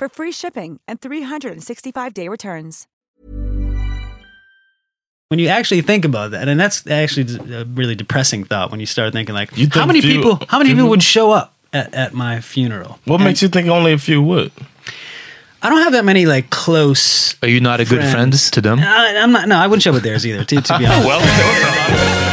for free shipping and 365-day returns. When you actually think about that, and that's actually a really depressing thought when you start thinking like, You how many few- people, how many people would show up at, at my funeral? What makes you think only a few would? I don't have that many like close. Are you not a good friend Friends. to them? I, I'm not. No, I wouldn't show up at theirs either. To, to be honest. Well,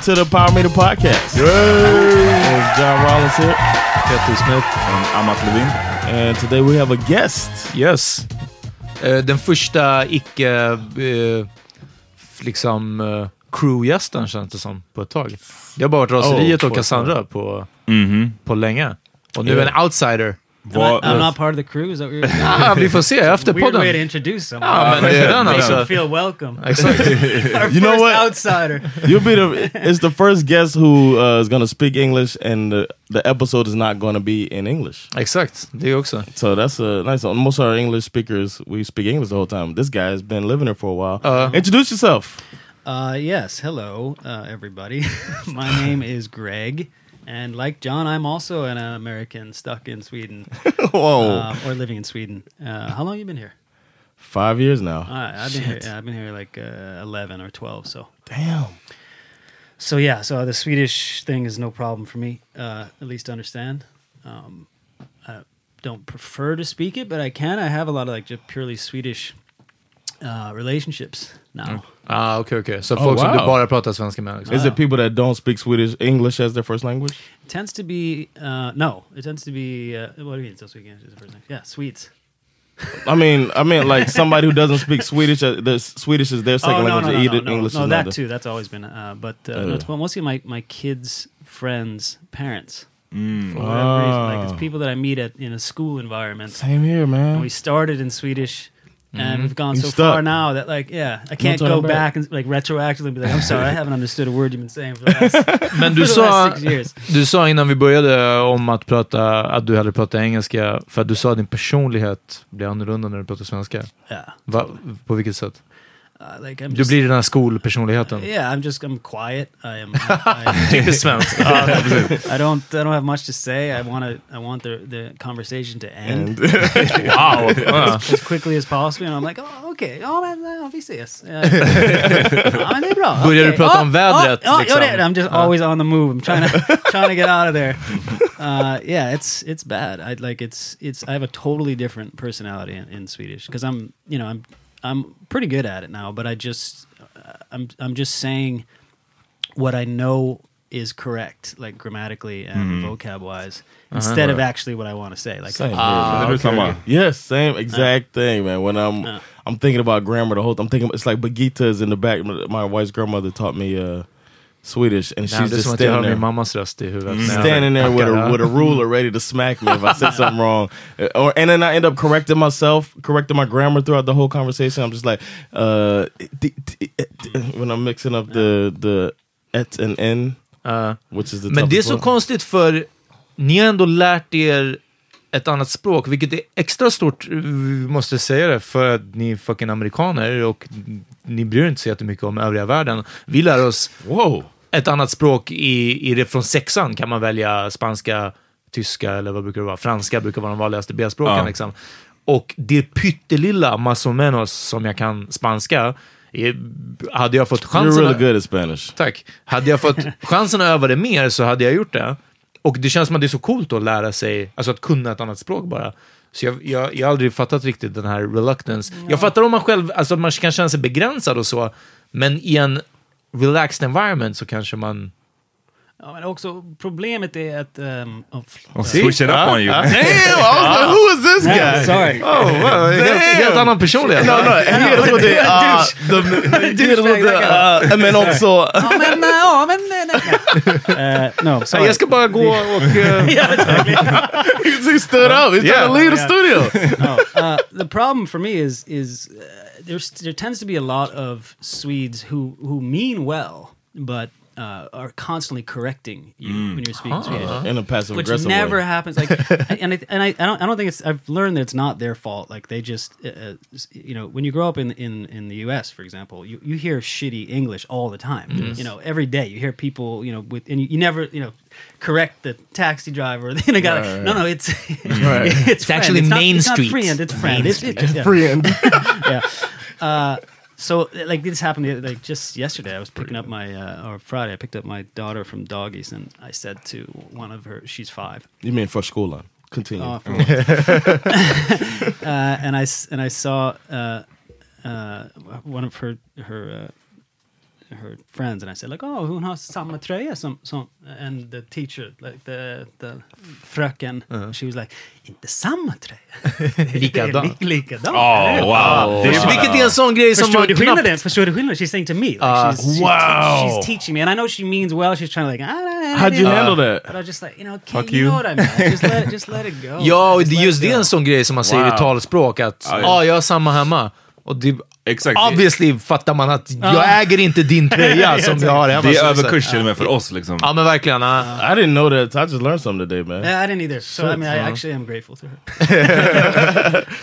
welcome to the Power Meter Podcast. It's John Rollins here, Peter Smith. Amat Levin. and today we have a guest. Yes. Eh, den första icke, f- liksom, uh, crewgästen känns det som, på ett tag. Det har bara varit Raseriet Oh, och Cassandra på, Mhm. på länge. Och nu Yeah. en outsider. I'm, not, I'm not part of the crew. Is that what you're saying? Ah, vi får se efter Weird way to introduce someone. Ja, men det är den Makes alltså. them feel welcome. Exakt. Our You know what? outsider. You'll be the it's the first guest who uh, is going to speak English, and the, the episode is not going to be in English. Exakt, det också. So that's a nice one. Most of our English speakers we speak English the whole time. This guy has been living here for a while. Uh, Introduce yourself. Uh, yes, hello, uh, everybody. My name is Greg, and like John, I'm also an American stuck in Sweden Whoa, um, or living in Sweden. Uh, how long you been here? five years now. Uh, I've been here. I've been here like uh, eleven or twelve. So, Damn. so yeah. So the Swedish thing is no problem for me, uh, at least to understand. Um, I don't prefer to speak it, but I can. I have a lot of like just purely Swedish uh, relationships now. Ah, okej, okej. Så Oh, folk som du wow. bara pratar svenska med? Liksom. Is it people that don't speak Swedish English as their first language? It tends to be uh, no. It tends to be uh, what do you mean? Don't speak English is the first thing. Yeah, Swedes. I mean, I mean, like somebody who doesn't speak Swedish. Uh, the Swedish is their second oh, no, language. no, they no, no, it, no, English no, is that not. too. That's always been. Uh, but uh, Uh. no, it's mostly my my kids' friends' parents. Mm. For whatever reason, like Ah. it's people that I meet at in a school environment. Same here, man. And we started in Swedish. And we've gone You so stuck. far now that like yeah I can't turning go back. back and like retroactively be like I'm sorry I haven't understood a word you've been saying for the last, Men for du the sa, last six years. du sa innan vi började om att, prata, att du hade pratat engelska, för att du sa att din personlighet blir annorlunda när du pratar svenska. Yeah, Va, på vilket sätt? Uh, like I'm Du just, blir den här skolpersonligheten. yeah I'm just I'm quiet. I am. I, I, svenskt. I don't I don't have much to say. I want to I want the the conversation to end Wow! Ja. as quickly as possible. And I'm like, oh okay, ja men vi ses. Ja, men det är bra. Börjar du Okej. prata Ja, om vädret, liksom? ja, det. I'm just always on the move. I'm trying to trying to get out of there. Uh, yeah, it's it's bad. I like it's it's. I have a totally different personality in, in Swedish because I'm you know I'm I'm pretty good at it now, but I just uh, I'm I'm just saying what I know is correct, like grammatically and vocab wise, instead of actually what I want to say. Like Same here. come on. Yes, same exact thing, man. When I'm Uh. I'm thinking about grammar the whole time. I'm thinking it's like Bagita is in the back. My wife's grandmother taught me uh Swedish, and Nej, she's just standing min there. mammas röst i huvudet. när jag standing there with a with a ruler ready to smack me if I said something wrong, Uh, or and then I end up correcting myself, correcting my grammar throughout the whole conversation. I'm just like, uh, when I'm mixing up the the et and n, Ja. which is the Men det är så konstigt för ni har ändå lärt er ett annat språk, vilket är extra stort, eh, måste säga det, för att ni är fucking amerikaner och ni bryr er inte så jättemycket om övriga världen. Vi lär oss Whoa. ett annat språk i, i det från sexan kan man välja spanska, tyska eller vad brukar det vara? Franska brukar vara de vanligaste B-språken. Ja. Liksom. Och det pyttelilla, más o menos, som jag kan spanska, hade jag fått You're chansen... really att- good at Spanish. Tack. Hade jag fått chansen att öva det mer så hade jag gjort det. Och det känns som att det är så coolt att lära sig, alltså att kunna ett annat språk bara. Så jag, jag, jag har aldrig fattat riktigt den här reluctance. Jag fattar om man själv, alltså man kan känna sig begränsad och så, men i en relaxed environment så kanske man... Ja, men också problemet är att... Um, oh, switch it up on you. Damn, I was like, who is this guy? sorry. Oh, wow, helt, helt annan personlighet. No, no, he is with the, uh, the, he is with the, uh, and then also, Ja, men, eh, ja, men... nej, nej. Eh, no, sorry. Jag ska bara gå och... he stood up. He's trying to leave the studio. no. Uh, the problem for me is is uh, there's there tends to be a lot of Swedes who who mean well, but uh, are constantly correcting you when you're speaking Swedish. In a passive Which aggressive never way. happens. Like, and I, and I, I don't I don't think it's. I've learned that it's not their fault. Like they just, uh, uh, you know, when you grow up in in in the U.S., for example, you, you hear shitty English all the time. You know, every day you hear people, you know, with and you, you never, you know, correct the taxi driver. You know, gotta, no, no, it's it's, friend. actually not- Main it's not Street. friend. It's friend. It's, it's, yeah. Friend. yeah. Uh, so like this happened like just yesterday. I was picking up my uh, or Friday. I picked up my daughter from doggies, and I said to one of her, she's five. You mean for school Continue. Uh, for uh, and I and I saw uh, uh, one of her her uh, her friends, and I said like, "Oh, hon har samma tröja som som." And the teacher, like the the fröken, she was like, "Inte samma tröja." Likadan. Lik- Likadan. Oh, wow. Det är Vilket är en sån grej som man knappt... Förstår du skillnaden? She's saying to me, like, Ah, she's, she's, wow. she's teaching me, and I know she means well. She's trying to like, ah, How'd you handle that? But I just like, you know, Fuck okay, you. you. know what I mean? Just let, just let it go. Ja, Just det är let just det är en sån grej som man säger i Wow. talspråk, att ja, Ja, jag har samma hemma. Och det, Exakt. obviously fattar man att jag äger inte din tröja som jag har hemma. Det är överkurs till och med för oss liksom. Ja, men verkligen. ja. I didn't know that. I just learned something today, man. Yeah, I didn't either. So I mean, I actually am grateful to her.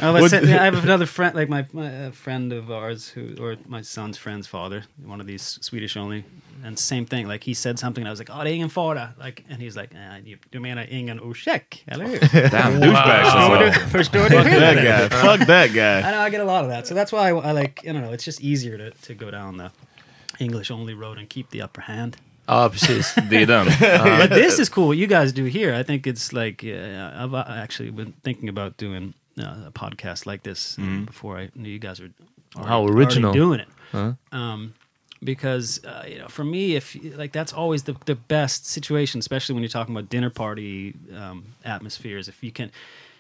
What- sa- I have another friend, like my, my uh, friend of ours, who or my son's friend's father, one of these Swedish only, and same thing. Like he said something, and I was like, "Oh, det är ingen fara." Like, and he's like, eh, "Du- "Du menar ingen ursäkt, eller hur?" Damn douchebags Förstår du- Förstår du Fuck that guy. Fuck that guy. I know I get a lot of that, so that's why I, I like. I don't know. It's just easier to, to go down the English only road and keep the upper hand. Ja, precis. Det är den. but this is cool. What you guys do here, I think it's like uh, I've uh, actually been thinking about doing uh, a podcast like this uh, before I knew you guys were already, How already original. doing it. Um, because uh, you know, for me, if like that's always the the best situation, especially when you're talking about dinner party um, atmospheres. If you can,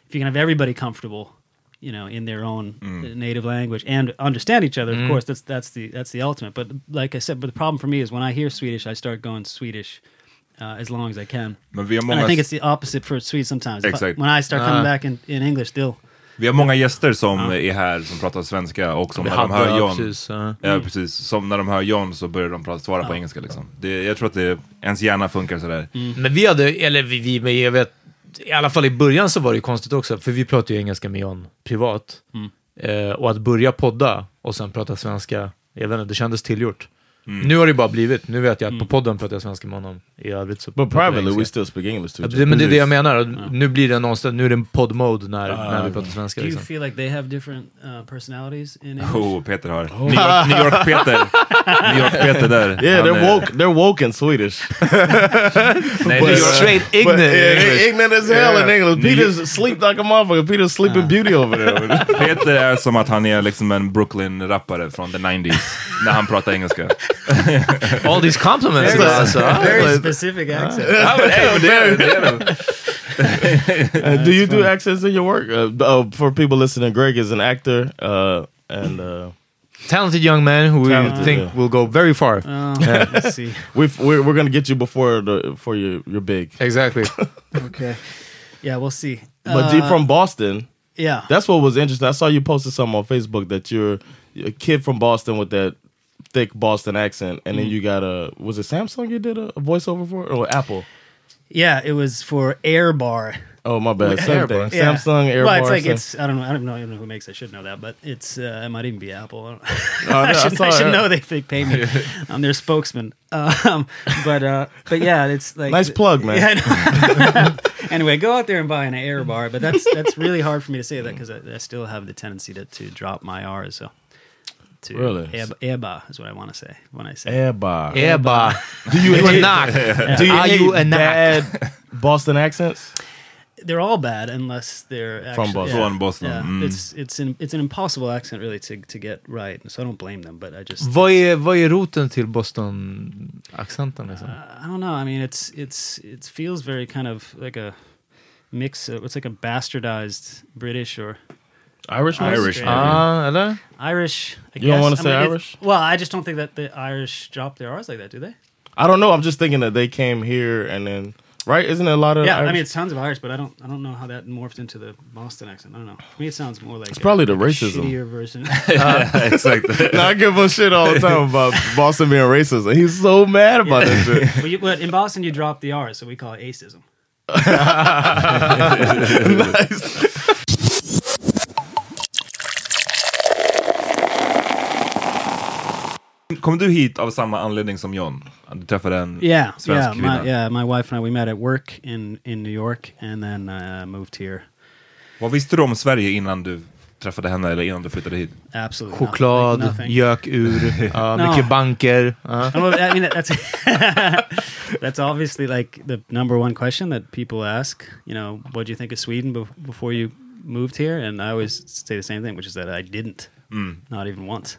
if you can have everybody comfortable. You know, in their own uh, native language and understand each other. Of course, that's that's the that's the ultimate. But like I said, but the problem for me is when I hear Swedish, I start going Swedish uh, as long as I can. Men vi har And I think it's the opposite for Swedes sometimes. If I- Exakt. when I start coming back in, in English still. Vi har många gäster som är här som pratar svenska och som Vi när de hör ja, John, precis, ja. ja, precis, som när de hör John så börjar de prata, svara på engelska liksom. Det, jag tror att det, ens hjärna funkar sådär. Men vi hade, eller vi, vi men jag vet, i alla fall i början så var det konstigt också, för vi pratade ju engelska med John privat. Eh, och att börja podda och sen prata svenska, jag vet inte, det kändes tillgjort. Nu har det bara blivit, nu vet jag att på podden pratar jag svenska med honom. I övrigt så But privately, we still speak English to Ja, each det, men det är det other. jag menar, nu blir det någonstans, nu är det en podd-mode när, när vi pratar svenska. Do you Liksom. feel like they have different uh, personalities in English? Oh, Peter har. New York, New York Peter. New York Peter där. Yeah, Han they're är- woke. They're woke in Swedish. Nej, But straight But, ignorant. yeah, English. ignorant as hell in English. Peter's sleep like a motherfucker. Peter's sleeping beauty over there. Peter är som att han är liksom en Brooklyn-rappare från the 90s. när han pratar engelska. All these compliments. Very, alltså. very specific accent. Ja, men, hey, men det är det. är det. Uh, do you do accents in your work? Uh, uh, for people listening, Greg is an actor, uh, and uh, Talented young man who we think yeah. will go very far. Uh, let's see. We've, we're we're gonna get you before the before you you're big. Exactly. Okay. Yeah, we'll see. But you Uh, from Boston. yeah. That's what was interesting. I saw you posted something on Facebook that you're a kid from Boston with that thick Boston accent, and Mm. then you got a was it Samsung you did a, a voiceover for or Apple? Yeah, it was for Air Bar. Oh my bad, same Air Bar. thing. Yeah. Samsung Air Well, Bar. it's like same- it's I don't know I don't know, I don't know who makes. it. I should know that, but it's uh, it might even be Apple. I, don't Oh, I no, should, saw I should know they, they pay me. I'm their spokesman. Um, but uh, but yeah, it's like Nice plug, man. Yeah, anyway, go out there and buy an Air Bar. But that's that's really hard for me to say that because I, I still have the tendency to, to drop my R's. So to Really? Air, Airbar is what I want to say when I say. Air Bar. Ebba. Do you You hate, knock. do you Are hate you a knock? bad Boston accents? They're all bad unless they're From actually, Boston. Från Boston, Yeah, mm. it's it's an it's an impossible accent really to to get right. So I don't blame them, but I just Vad är, vad är roten till Boston-accenten? Liksom? I don't know. I mean, it's it's it feels very kind of like a mix. Of, it's like a bastardized British or Irish, man? Irish, Yeah. Ah. Irish. I You don't guess. wanna I say mean, Irish? Well, I just don't think that the Irish drop their R's like that, do they? I don't know. I'm just thinking that they came here and then right? Isn't there a lot of yeah, Irish? I mean, it's tons of Irish, but I don't I don't know how that morphed into the Boston accent. I don't know. To me, it sounds more like It's probably the like racism. shittier version. Exakt. no, I give him shit all the time about Boston being racist, and he's so mad about that shit. but, you, but in Boston, you drop the R, so we call it acism. Kom du hit av samma anledning som John? Du träffade en Yeah, svensk yeah, kvinna? my, yeah. My wife and I we met at work in in New York, and then uh, moved here. Vad visste du om Sverige innan du träffade henne eller innan du flyttade hit? Absolutely Choklad, nothing. nothing. gökur, ja, No. mycket banker. I mean, I mean, that's that's obviously like the number one question that people ask. You know, what do you think of Sweden be- before you moved here? And I always say the same thing, which is that I didn't, not even once.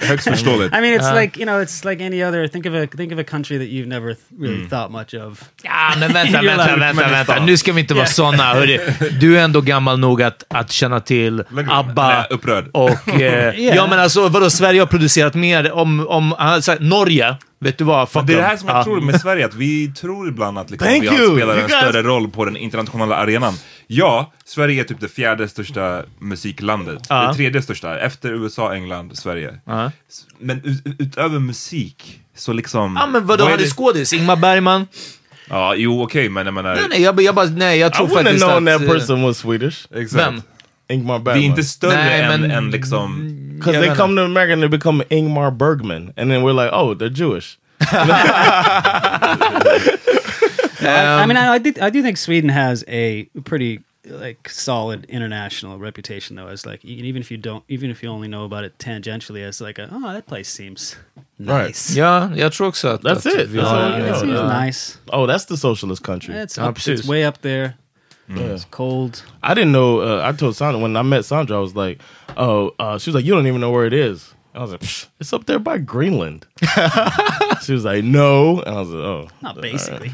Högst förståeligt. I mean, it's like you know, it's like any other. Think of a think of a country that you've never th- really thought much of. Ja, men vänta, vänta, vänta, vänta. Nu ska vi inte vara såna. Hörru. Du är ändå gammal nog att, att känna till ABBA. är upprörd. Och, eh, Ja, men alltså vadå, Sverige har producerat mer om, om sagt Norge, vet du vad? Fuck Det är det här som jag Ja. tror med Sverige, att vi tror ibland att liksom vi spelar en större roll på den internationella arenan. Ja, Sverige är typ det fjärde största musiklandet. Ja. Det tredje största, efter USA, England, Sverige. Ja. Men ut, utöver musik, så liksom... Ja, men vadå, vad är det- skådis. Ingmar Bergman. Ja, jo okej, men jag menar... Nej, nej, jag, jag bara, nej, jag I tror wouldn't have faktiskt known att... that eh, person was Swedish. Exakt. Vem? Ingmar Bergman. är inte större Nej, än, men- än liksom... Because they come to America and they become Ingmar Bergman, and then we're like, oh, they're Jewish. I, I mean, I, I, do, I do think Sweden has a pretty like solid international reputation, though. As like, even if you don't, even if you only know about it tangentially, as like, a, oh, that place seems nice. Ja, jag tror också att... That's it. That's all Uh, you it seems Uh, nice. Oh, that's the socialist country. It's, up, precis. it's way up there. Yeah. It's cold. I didn't know. Uh, I told Sandra when I met Sandra, I was like, "Oh," uh, she was like, "You don't even know where it is." I was like, "Psh, "It's up there by Greenland." she was like, "No," and I was like, "Oh." Not basically.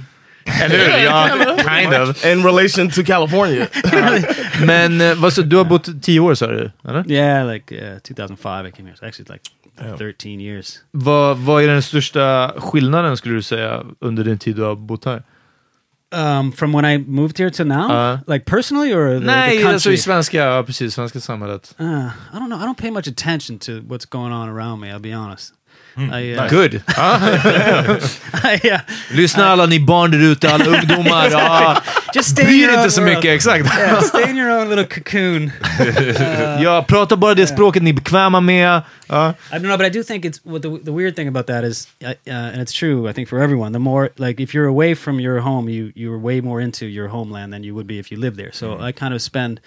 Eller hur? Ja, kind of. In relation to California, Men eh, vad så, du har bott tio år sa du? Eller? Yeah, like uh, 2005 I came here. So actually, like 13 years. Vad, vad är den största skillnaden skulle du säga under din tid du har bott här? Um, from when I moved here to now, Uh. like personally or the, Nej, the country? alltså i svenska, ja, precis, svenska samhället. Uh, I don't know. I don't pay much attention to what's going on around me. I'll be honest. I, uh, Good. yeah. Lyssna alla ni barn där ute, alla ungdomar. Ja, Just stay in bryr your inte own så world. mycket, exakt. Yeah, stay in your own little cocoon. Ja, prata bara det språket ni är bekväma med. Ja. I don't know, but I do think it's what the, the weird thing about that is, uh, uh, and it's true. I think for everyone, the more like if you're away from your home, you you're way more into your homeland than you would be if you lived there. So I kind of spend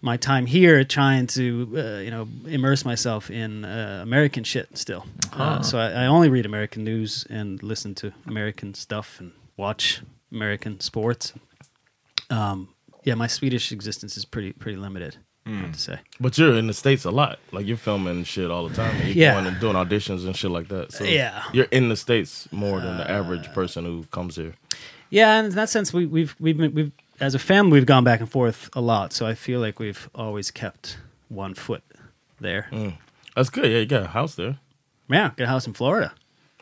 my time here trying to uh, you know immerse myself in uh, American shit still. Uh, so I, I only read American news and listen to American stuff and watch American sports. Um, yeah, my Swedish existence is pretty pretty limited. I have to say. but you're in the states a lot. Like you're filming shit all the time. And you're Yeah. going and doing auditions and shit like that. So Yeah. you're in the states more than the average person who comes here. Yeah, and in that sense, we, we've we've been, we've as a family we've gone back and forth a lot. So I feel like we've always kept one foot there. Mm. That's good. Yeah, you got a house there. Yeah, got a house in Florida.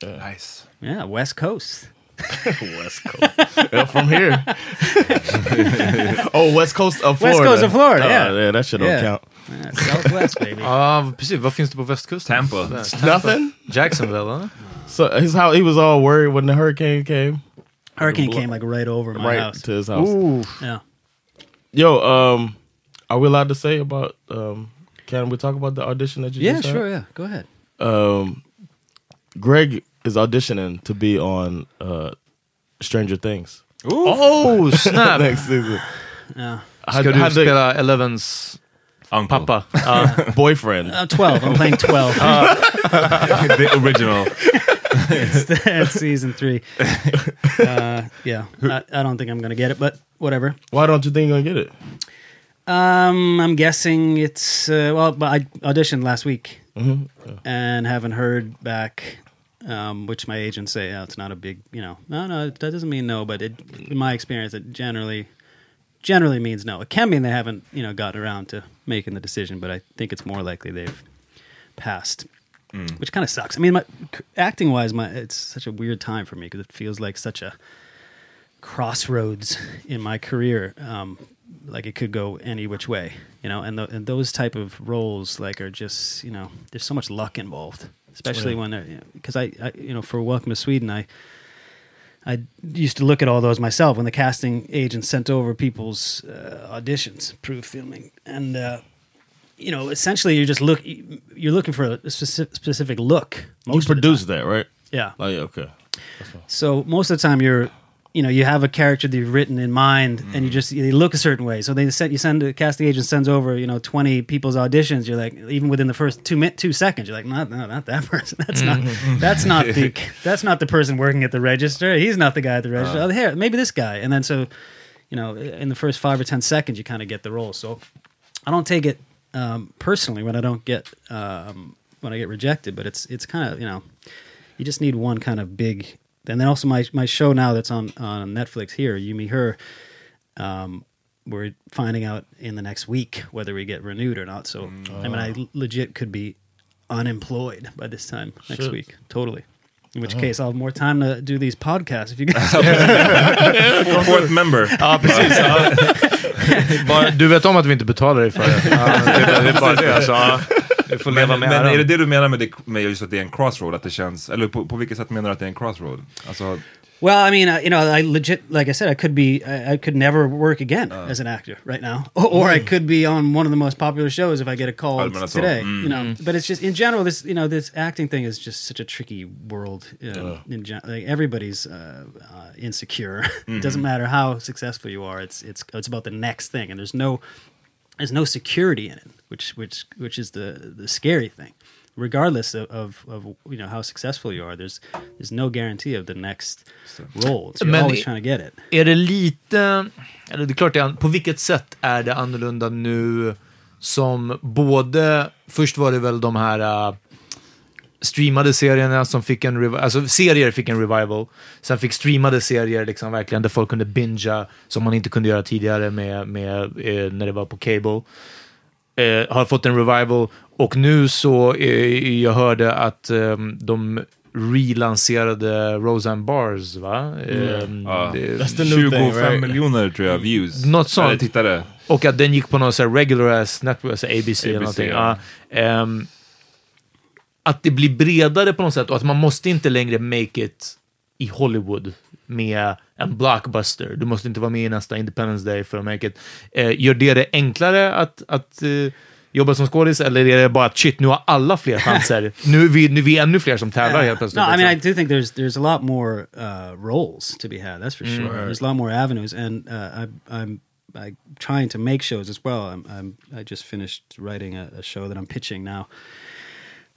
Nice. Yeah, West Coast. West Coast. yeah, from here. oh, West Coast of Florida. West Coast of Florida, Oh, yeah. yeah, that shit don't Yeah. count. Yeah, Southwest baby. Ja, precis. Vad finns det på västkusten? Tampa. Där. Nothing. Jacksonville, va? So his house, he was all worried when the hurricane came. Hurricane Blo- came like right over my right house. to his house. Ooh. Yeah. Yo, um, are we allowed to say about? Um, can we talk about the audition that you Yeah, just had? sure. Yeah, go ahead. Um, Greg is auditioning to be on uh, Stranger Things Oh, snap! next season. Yeah. Had- Ska du had the spela Elevens Uncle. pappa? boyfriend. Uh, 12. I'm playing 12. The original. That's season three. Uh, yeah. I, I don't think I'm going to get it, but whatever. Why don't you think you're gonna get it? Um, I'm guessing it's uh, well, but I auditioned last week Mhm, and haven't heard back. Um, which my agents say, oh, it's not a big, you know, no, no, that doesn't mean no, but it, in my experience, it generally, generally means no. It can mean they haven't, you know, gotten around to making the decision, but I think it's more likely they've passed, which kind of sucks. I mean, my, acting wise, my it's such a weird time for me because it feels like such a crossroads in my career. Um, like it could go any which way, you know. And, th- and those type of roles, like, are just you know, there's so much luck involved, especially when they're because I, I, you know, for Welcome to Sweden, I. I used to look at all those myself when the casting agent sent over people's uh, auditions, proof filming, and uh, you know, essentially you're just look you're looking for a specific, specific look. You most of the produced that, right? yeah. Oh yeah, okay. So most of the time you're, you know, you have a character that you've written in mind, and you mm. just you look a certain way. So they send you send the casting agent sends over, you know, twenty people's auditions. You're like, even within the first two min- two seconds, you're like, not no, not that person. That's not mm-hmm. that's not the that's not the person working at the register. He's not the guy at the register. Uh. oh, here, maybe this guy. And then so, you know, in the first five or ten seconds, you kind of get the role. So I don't take it um, personally when I don't get um, when I get rejected, but it's it's kind of you know you just need one kind of big. And then also my my show now that's on on Netflix here, You Me Her. Um, we're finding out in the next week whether we get renewed or not. So I mean, I legit could be unemployed by this time next Shit. week, totally. In which case, I'll have more time to do these podcasts if you guys. Fourth member. Ja, precis. Ja. Bara, du vet om att vi inte betalar dig för det. Ja, det, det är bara det. Alltså, ja. Du får leva Men, med men äran. är det det du menar med, det, med just att det är en crossroad? Att det känns, eller på, på vilket sätt menar du att det är en crossroad? Alltså, Well, I mean, uh, you know, I legit, like I said, I could be, I, I could never work again as an actor right now, or, or I could be on one of the most popular shows if I get a call Mm. Today. Mm. You know, but it's just in general, this you know, this acting thing is just such a tricky world. Uh, in gen- like everybody's uh, uh, insecure. Mm-hmm. it doesn't matter how successful you are. It's it's it's about the next thing, and there's no there's no security in it, which which which is the the scary thing. Regardless of, of, of you know how successful you are, there's there's no guarantee of the next role. So you're Men always trying to get it. Är det lite, eller det är klart det är, an- på vilket sätt är det annorlunda nu som både, först var det väl de här uh, streamade serierna som fick en, revi- alltså serier fick en revival, sen fick streamade serier liksom verkligen där folk kunde bingea som man inte kunde göra tidigare med, med eh, när det var på cable. Eh, har fått en revival och nu så, eh, jag hörde att eh, de relanserade Roseanne Bars, va? Eh, the new 25 thing, right? miljoner tror jag views. Något sånt. Eller tittare. Och att den gick på någon så här regular ass network, alltså ABC, eller någonting. ja. Ja. ehm, att det blir bredare på något sätt och att man måste inte längre make it i Hollywood med en blockbuster. Du måste inte vara med i nästa Independence Day för att make it. Eh, gör det det enklare att, att eh, jobba som skådis eller är det bara att shit, nu har alla fler chanser. nu, är vi, nu är vi ännu fler som tävlar helt plötsligt. No, I mean, I liksom. do think there's there's a lot more uh, roles to be had. That's for sure. There's a lot more avenues, and uh, I, I'm I'm trying to make shows as well. I'm, I'm I just finished writing a, a show that I'm pitching now.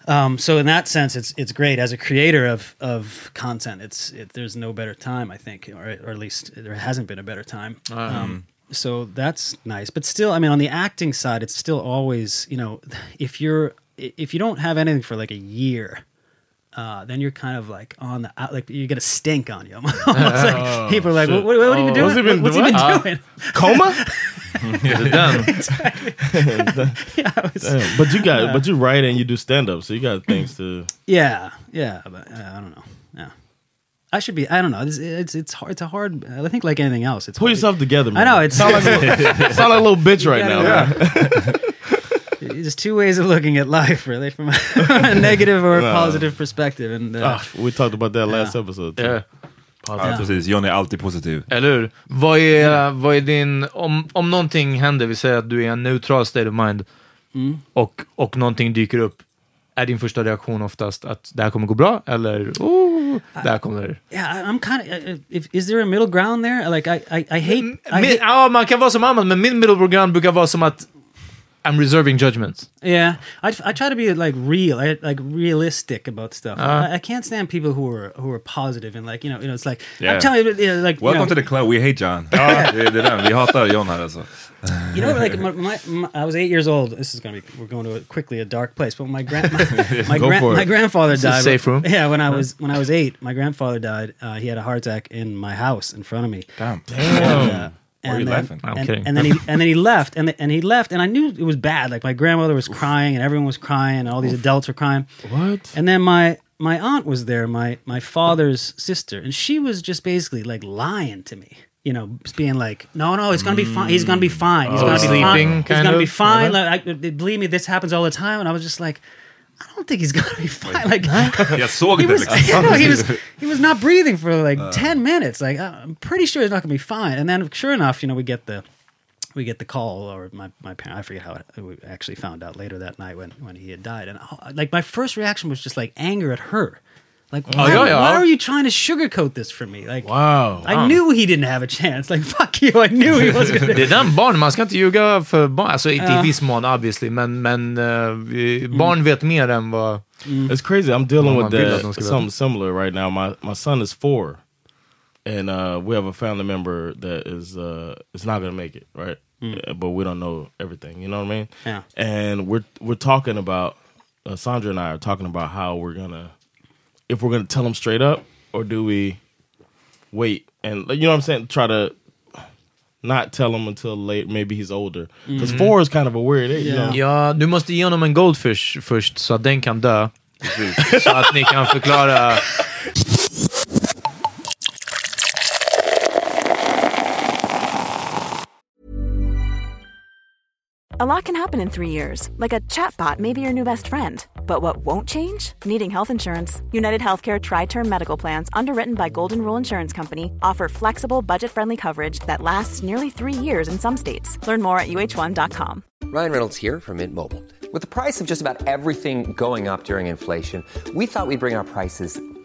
Um, so in that sense, it's it's great as a creator of of content. It's it, there's no better time, I think, or or at least there hasn't been a better time. Um, so that's nice, but still, I mean, on the acting side, it's still always you know, if you're if you don't have anything for like a year, uh, then you're kind of like on the out, like you get a stink on you. Almost like, people are like, what, what, what have you been Oh, doing? what's he been What's he doing? been doing? Coma? Den. yeah, was- Damn, but you got, but you write and you do stand up, so you got things to. yeah, yeah, but uh, I don't know. Yeah, I should be. I don't know. It's it's it's hard. It's a hard. I think like anything else. It's Pull hard. yourself together, man. I know it's sound like a, sound like a little bitch right now. gotta- man. There's two ways of looking at life, really, from a negative or a No. positive perspective. And uh, Ah, we talked about that last episode. Too. Ja. Ja, precis. John är alltid positiv. Eller hur? Vad är, vad är din, om, om någonting händer, vi säger att du är i en neutral state of mind Mm. och, och någonting dyker upp, är din första reaktion oftast att det här kommer gå bra eller oh, det här kommer... yeah, I'm kind of. If, is there a middle ground there? Like I, I, I hate. I Min, hate ja, man kan vara som Ahmad, men min middle ground brukar vara som att I'm reserving judgments. Yeah, I, I try to be like real, I, like realistic about stuff. Uh. I, I can't stand people who are who are positive and like you know, you know, it's like Yeah. I'm telling you, you know, like you Welcome know, to the club, we hate John. det, är- det är vi hatar John här alltså. you know, like my, my, my, I was eight years old. This is gonna be we're going to a, quickly a dark place, but my grand my, my, Go gran- my grandfather It's a died. safe room. Yeah, when I was when I was eight, my grandfather died. Uh, he had a heart attack in my house in front of me. Damn. And, uh, Why are you and then, laughing? I'm and, kidding. and then he and then he left, and and he left, and I knew it was bad. Like my grandmother was crying, and everyone was crying, and all these adults were crying. What? And then my my aunt was there, my my father's sister, and she was just basically like lying to me. You know, just being like, "No, no, it's gonna be fine. He's gonna be mm. fine. He's Oh, gonna be sleeping, fine. He's gonna be fine." Uh-huh. Like, I, believe me, this happens all the time. And I was just like, "I don't think he's gonna be fine." Like, Jag såg he was, liksom. no, he was he was not breathing for like ten minutes. Like, uh, I'm pretty sure he's not gonna be fine. And then, sure enough, you know, we get the we get the call, or my my parent. I forget how it, we actually found out later that night when when he had died. And oh, like my first reaction was just like anger at her. Like, why, yeah, yeah. why are you trying to sugarcoat this for me? Like, Wow. I knew he didn't have a chance. Like, fuck you. I knew he wasn't gonna. Det är den barn, man ska inte ljuga för barn, alltså inte Ja. i viss mån obviously, men, men vi- barn vet mer än vad... It's crazy. I'm dealing with that build-up something similar right now. My my son is four, and uh, we have a family member that is uh, is not gonna make it, right? Uh, but we don't know everything. You know what I mean? Yeah. And we're we're talking about uh, Sandra and I are talking about how we're gonna if we're gonna tell him straight up or do we wait and you know what I'm saying? Try to not tell him until late. Maybe he's older mm-hmm. because four is kind of a weird age. You Yeah. know? Ja, du måste ge honom en goldfish först så att den kan dö. så att ni kan förklara... A lot can happen in three years, like a chatbot may be your new best friend. But what won't change? Needing health insurance. United Healthcare Tri Term Medical Plans, underwritten by Golden Rule Insurance Company, offer flexible, budget friendly coverage that lasts nearly three years in some states. Learn more at uh1.com. Ryan Reynolds here from Mint Mobile. With the price of just about everything going up during inflation, we thought we'd bring our prices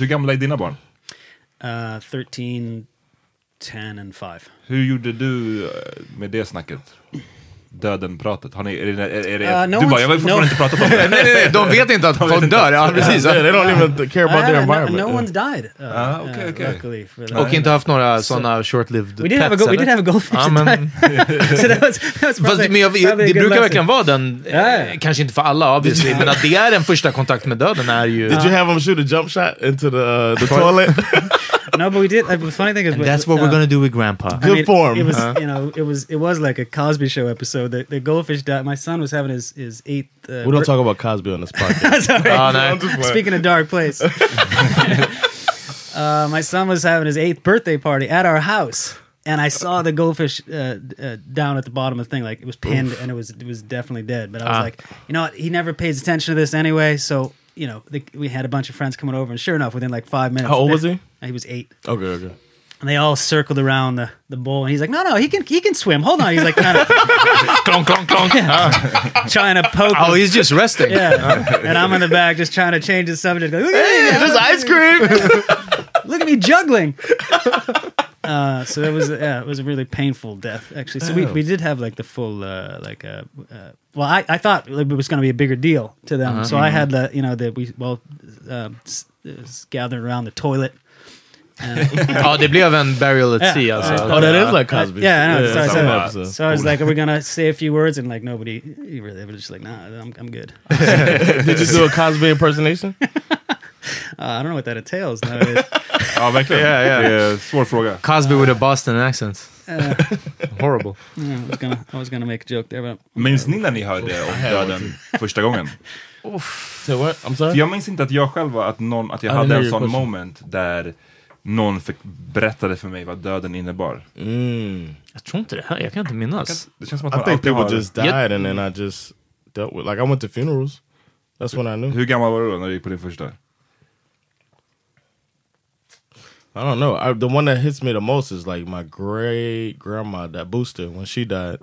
Hur gamla är dina barn? Uh, 13, 10, and 5. Hur gjorde du eh, med det snacket? Döden-pratet? Har ni, är det, är, är det, Uh, no du bara, jag vill fortfarande no- inte prata om det. nej, nej, nej, de vet inte att folk dör. Ja, precis. They don't even care about Uh, their no, environment. no one's died. Uh, Ah, okay, uh, okay. Luckily for that. Och inte haft några sådana short-lived We did have a pets, go- we did have a goldfish that men, so that was, that was Fast probably, men jag, det brukar lesson. verkligen vara den, eh, kanske inte för alla obviously, men att det är en första kontakt med döden är ju... Did you have him shoot a jump shot into the uh, the toilet? No, but we did. The funny thing is, And that's what we're gonna do with grandpa. I Good form. It was, Uh. you know, it was it was like a Cosby Show episode. The, the goldfish died. My son was having his his eighth. Uh, we don't talk about Cosby on this podcast. Sorry. Nej. I'm just. Speaking of dark place. uh, my son was having his eighth birthday party at our house, and I saw the goldfish uh, uh, down at the bottom of the thing, like it was pinned, and it was it was definitely dead. But I was Ah. like, you know what? He never pays attention to this anyway, so. You know, the, we had a bunch of friends coming over, and sure enough, within like five minutes, How old was he? Uh, he was eight. Okay, okay. And they all circled around the, the bowl, and he's like, "No, no, he can he can swim. Hold on." He's like, kind of clonk, clonk, clonk. trying to poke. Oh, him. he's just resting. Yeah, and I'm in the back just trying to change the subject. Like, Look at Hey, me, there's ice cream. Look at me juggling. Uh, so it was yeah, it was a really painful death actually. So we, Oh. we did have like the full uh, like uh, uh, well I, I thought it was going to be a bigger deal to them. Uh-huh. So I had the you know that we well um, s- s- gathered around the toilet. And, Ja, det blev en burial at Yeah. sea alltså. Oh, that is like Cosby. Yeah, I know. Yeah, so, I some said, episodes. so I was like, "Are we gonna say a few words?" And like nobody, really, they were just like, "Nah, I'm, I'm good." Did you do a Cosby impersonation? Uh, I don't know what that entails. nowadays. Ja, verkligen. Ja, ja. Det är en svår fråga. Cosby with a Boston accent. Uh, Horrible. yeah, I was gonna, I was gonna make a joke there, but Minns ni när ni hörde om döden första gången? Say what? I'm sorry. För jag minns inte att jag själv var, att, någon, att jag I hade en sån question. moment där någon fick, berättade för mig vad döden innebar. Mm. Jag tror inte det här, jag kan inte minnas. Det känns som att I think people har... just died and then I just dealt with like I went to funerals. That's when I knew. Hur gammal var du då när du gick på din första? I don't know. I, the one that hits me the most is like my great grandma, that booster, when she died,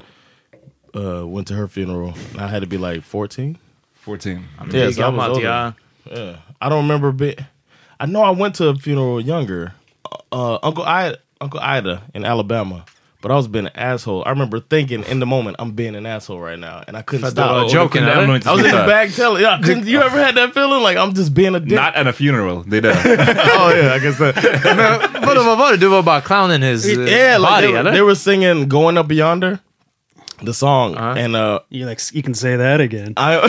uh, went to her funeral. And I had to be like 14. 14. Det är so I was older. ja. Yeah. I don't remember be I know I went to a funeral younger. Uh, Uncle I Uncle Ida in Alabama. But I was being an asshole. I remember thinking in the moment, I'm being an asshole right now. And I couldn't För stop. du var joking, kunde eller? ändå I was in the sluta. back telling, yeah, you ever had that feeling? Like I'm just being a dick. Not at a funeral, They did. oh yeah, I guess that. Men vadå, vad var det? Du var bara clowning his uh, yeah, like body, they, were- they were singing "Going Up Yonder," the song, Uh-huh. and uh, you like you can say that again. I,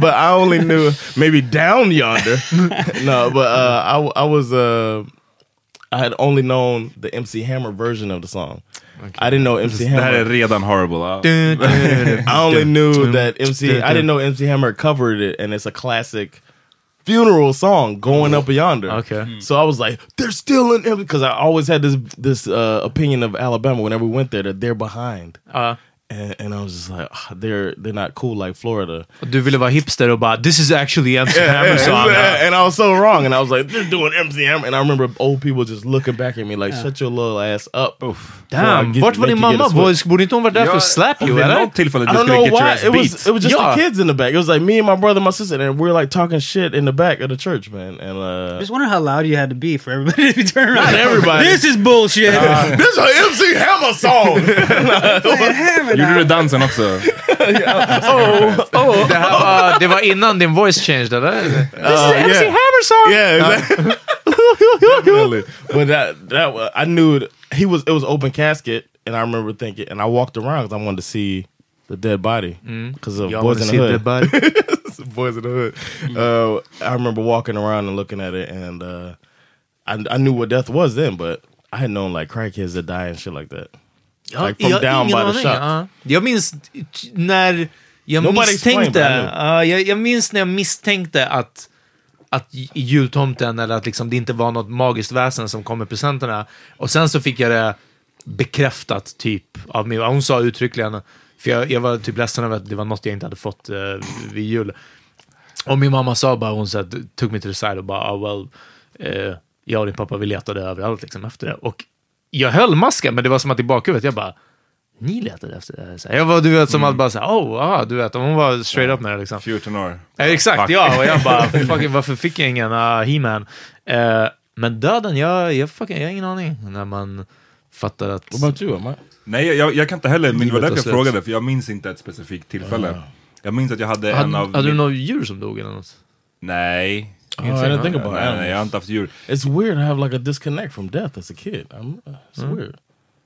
but I only knew maybe "Down Yonder." no, but uh, I w- I was uh, I had only known the MC Hammer version of the song. I didn't know MC Det här är redan horrible. I only knew that MC. I didn't know MC Hammer covered it, and it's a classic funeral song, "Going Up Yonder." Okay. So I was like, they're still in because I always had this this uh, opinion of Alabama whenever we went there that they're behind, Ja. And, and I was just like, "Ah, they're they're not cool like Florida. Och Du ville vara hipster och bara this is actually MC Yeah, Hammer song. yeah, and I was so wrong, and I was like, they're doing MC Hammer, and I remember old people just looking back at me like, shut your little ass up. Damn, vart var din mamma? Var- Borde inte hon vara där för att slap Om you det är eller? något tillfälle I du don't skulle know get your why. ass It was it was just Yeah. the kids in the back. It was like me and my brother, and my sister, and we are like talking shit in the back of the church, man. And uh, Just wonder how loud you had to be for everybody to turn around. Not everybody. This is bullshit. this is an MC Hammer song. Hammer Gjorde now. du dansen också? oh, oh, Det, här var, det var innan din voice changed eller? This is Uh, MC yeah. Hammer song! Yeah, exactly. Definitely. But that that wa- I knew he was. It was open casket, and I remember thinking, and I walked around because I wanted to see the dead body because of Y'all boys wanna in see the the hood. body? boys in the hood. Uh, I remember walking around and looking at it, and uh, I I knew what death was then, but I had known like crackheads that die and shit like that. Ja, Like from jag down ingen by the aning, shop. ja. Jag minns när jag Nobody misstänkte, ja, jag, jag minns när jag misstänkte att, att jultomten eller att liksom det inte var något magiskt väsen som kom med presenterna. Och sen så fick jag det bekräftat typ av min, hon sa uttryckligen, för jag, jag var typ ledsen över att det var något jag inte hade fått uh, vid jul. Och min mamma sa bara, hon said, tog mig till the side och bara, oh, well, eh, jag och din pappa vi letade överallt liksom efter det. Och jag höll masken, men det var som att i bakhuvudet, jag bara, ni letade efter det här. Så här, Jag var, du vet, som att bara såhär, oh, ah, du vet, hon var straight up med det liksom. 14 år. Ja, exakt, Fuck. ja. Och jag bara, fucking, varför fick jag ingen uh, He-Man? Eh, men döden, jag, jag, fucking, jag har ingen aning. När man fattar att... What about you? Nej, jag, jag kan inte heller, men det var därför jag frågade, för jag minns inte ett specifikt tillfälle. Jag minns att jag hade en hade, av... hade du något djur som dog eller något? Nej. Oh, I didn't think about nej, animals. nej, jag har inte haft djur. It's weird to have like a disconnect from death as a kid. I'm, it's weird.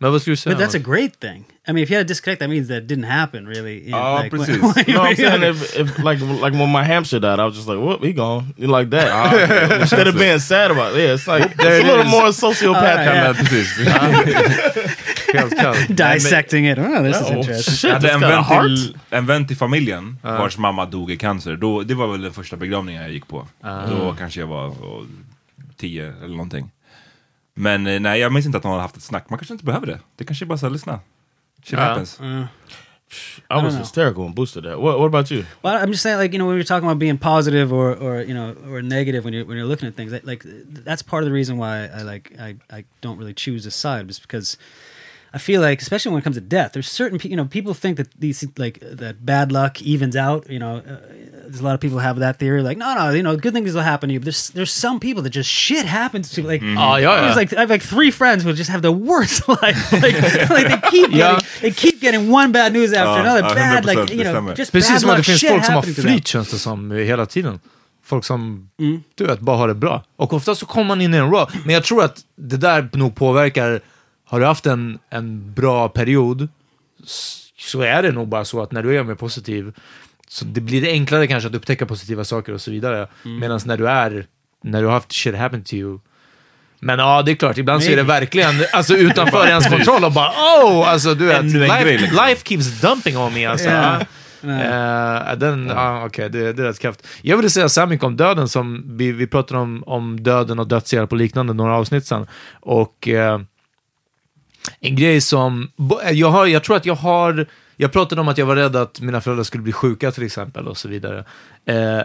Men vad skulle du säga? But that's a great thing. I mean, if you had a disconnect, that means that didn't happen really. in- Oh, like, precis. when you no, were I'm saying if, if like like when my hamster died, I was just like, "Whoop, he gone." You like that? Ah, okay. Instead of being sad about it, yeah, it's like There it's a little more sociopath Ah, kind yeah. of. Helt kallt. Dissecting it. Oh, this is Oh, interesting. shit. Jag hade It's en vän, till, en vän till familjen vars mamma dog i cancer. Då, det var väl den första begravningen jag gick på. Då kanske jag var oh, tio eller någonting. Men eh, nej, jag minns inte att någon hade haft ett snack. Man kanske inte behöver det. Det kanske är bara så här, lyssna. Shit Ja. happens. I was know. hysterical and boosted that. What, what about you? Well, I'm just saying, like you know, when you're talking about being positive or, or you know, or negative when you're when you're looking at things, like, like that's part of the reason why I like I, I don't really choose a side, just because I feel like, especially when it comes to death, there's certain pe- you know people think that these like that bad luck evens out. You know, uh, there's a lot of people have that theory, like no, no, you know, good things will happen to you. But there's there's some people that just shit happens to. Like, Ah, ja, ja. there's like I have like three friends who just have the worst life. like, like they keep Ja. getting, they keep getting one bad news after Ja, another. bad like you know, just Precis bad som att det luck finns shit folk som har happening to them. flyt känns det som hela tiden. Folk som, Mm. du vet, bara har det bra. Och ofta så kommer man in i en raw. Men jag tror att det där nog påverkar, har du haft en, en bra period, så är det nog bara så att när du är mer positiv, så det blir det enklare kanske att upptäcka positiva saker och så vidare. Mm. Medan när du är, när du har haft shit happen to you, men ja, det är klart, ibland så är det verkligen alltså, utanför ens kontroll och bara oh! Alltså du vet, life, liksom. life keeps dumping on me alltså. Ja. Eh, den, ja, okej, det, det är rätt kraft. Jag ville säga så här mycket om döden, som vi, vi pratade om, om döden och dödshjälp och liknande några avsnitt sedan. Och eh, en grej som, eh, jag, har, jag tror att jag har, jag pratade om att jag var rädd att mina föräldrar skulle bli sjuka till exempel och så vidare. Eh,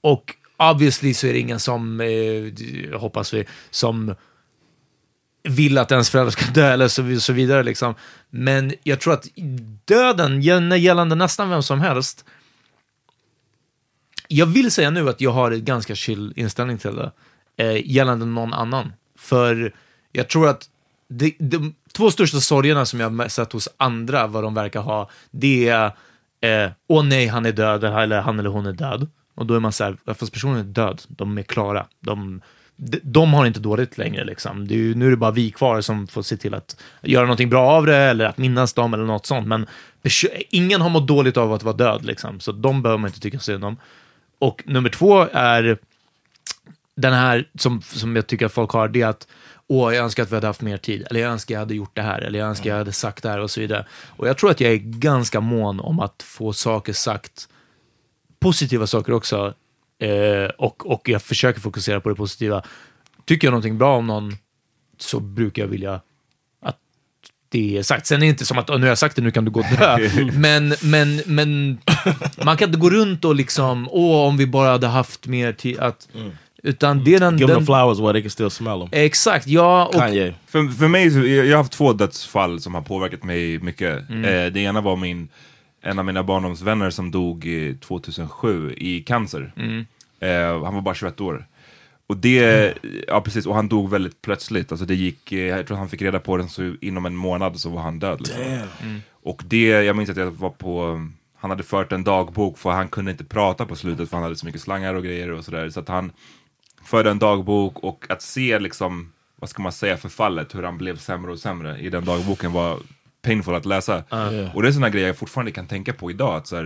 och obviously så är det ingen som, eh, hoppas vi, som vill att ens föräldrar ska dö eller så, så vidare. Liksom. Men jag tror att döden, gällande nästan vem som helst, jag vill säga nu att jag har en ganska chill inställning till det, eh, gällande någon annan. För jag tror att de, de två största sorgerna som jag har sett hos andra, vad de verkar ha, det är eh, åh nej, han är död, eller han eller hon är död. Och då är man så här, fast personen är död, de är klara. De, de, de har inte dåligt längre liksom. Det är ju, nu är det bara vi kvar som får se till att göra någonting bra av det, eller att minnas dem eller något sånt. Men ingen har mått dåligt av att vara död liksom, så de behöver man inte tycka synd om. Och nummer två är den här som, som jag tycker att folk har, det är att åh, jag önskar att vi hade haft mer tid, eller jag önskar jag hade gjort det här, eller jag önskar jag hade sagt det här och så vidare. Och jag tror att jag är ganska mån om att få saker sagt, positiva saker också, eh, och, och jag försöker fokusera på det positiva. Tycker jag någonting bra om någon så brukar jag vilja att det är sagt. Sen är det inte som att "Åh, nu har jag sagt det, nu kan du gå och dö. men, men, men man kan inte gå runt och liksom, åh, om vi bara hade haft mer tid. Att, Utan det är den... Give them den the flowers while they can still smell them. Exakt, ja. Och, Kanye. För, för mig, så, jag, jag har haft två dödsfall som har påverkat mig mycket. Mm. Eh, det ena var min, en av mina barndomsvänner som dog eh, 2007 i cancer. Mm. Eh, han var bara 21 år. Och det, ja precis, och han dog väldigt plötsligt. Alltså det gick, eh, jag tror han fick reda på den så inom en månad så var han död. Liksom. Mm. Och det, jag minns att jag var på, han hade fört en dagbok för han kunde inte prata på slutet för han hade så mycket slangar och grejer och sådär. Så att han förde en dagbok och att se liksom, vad ska man säga, förfallet, hur han blev sämre och sämre i den dagboken var painful att läsa. Yeah. Och det är sådana grejer jag fortfarande kan tänka på idag. Att så här,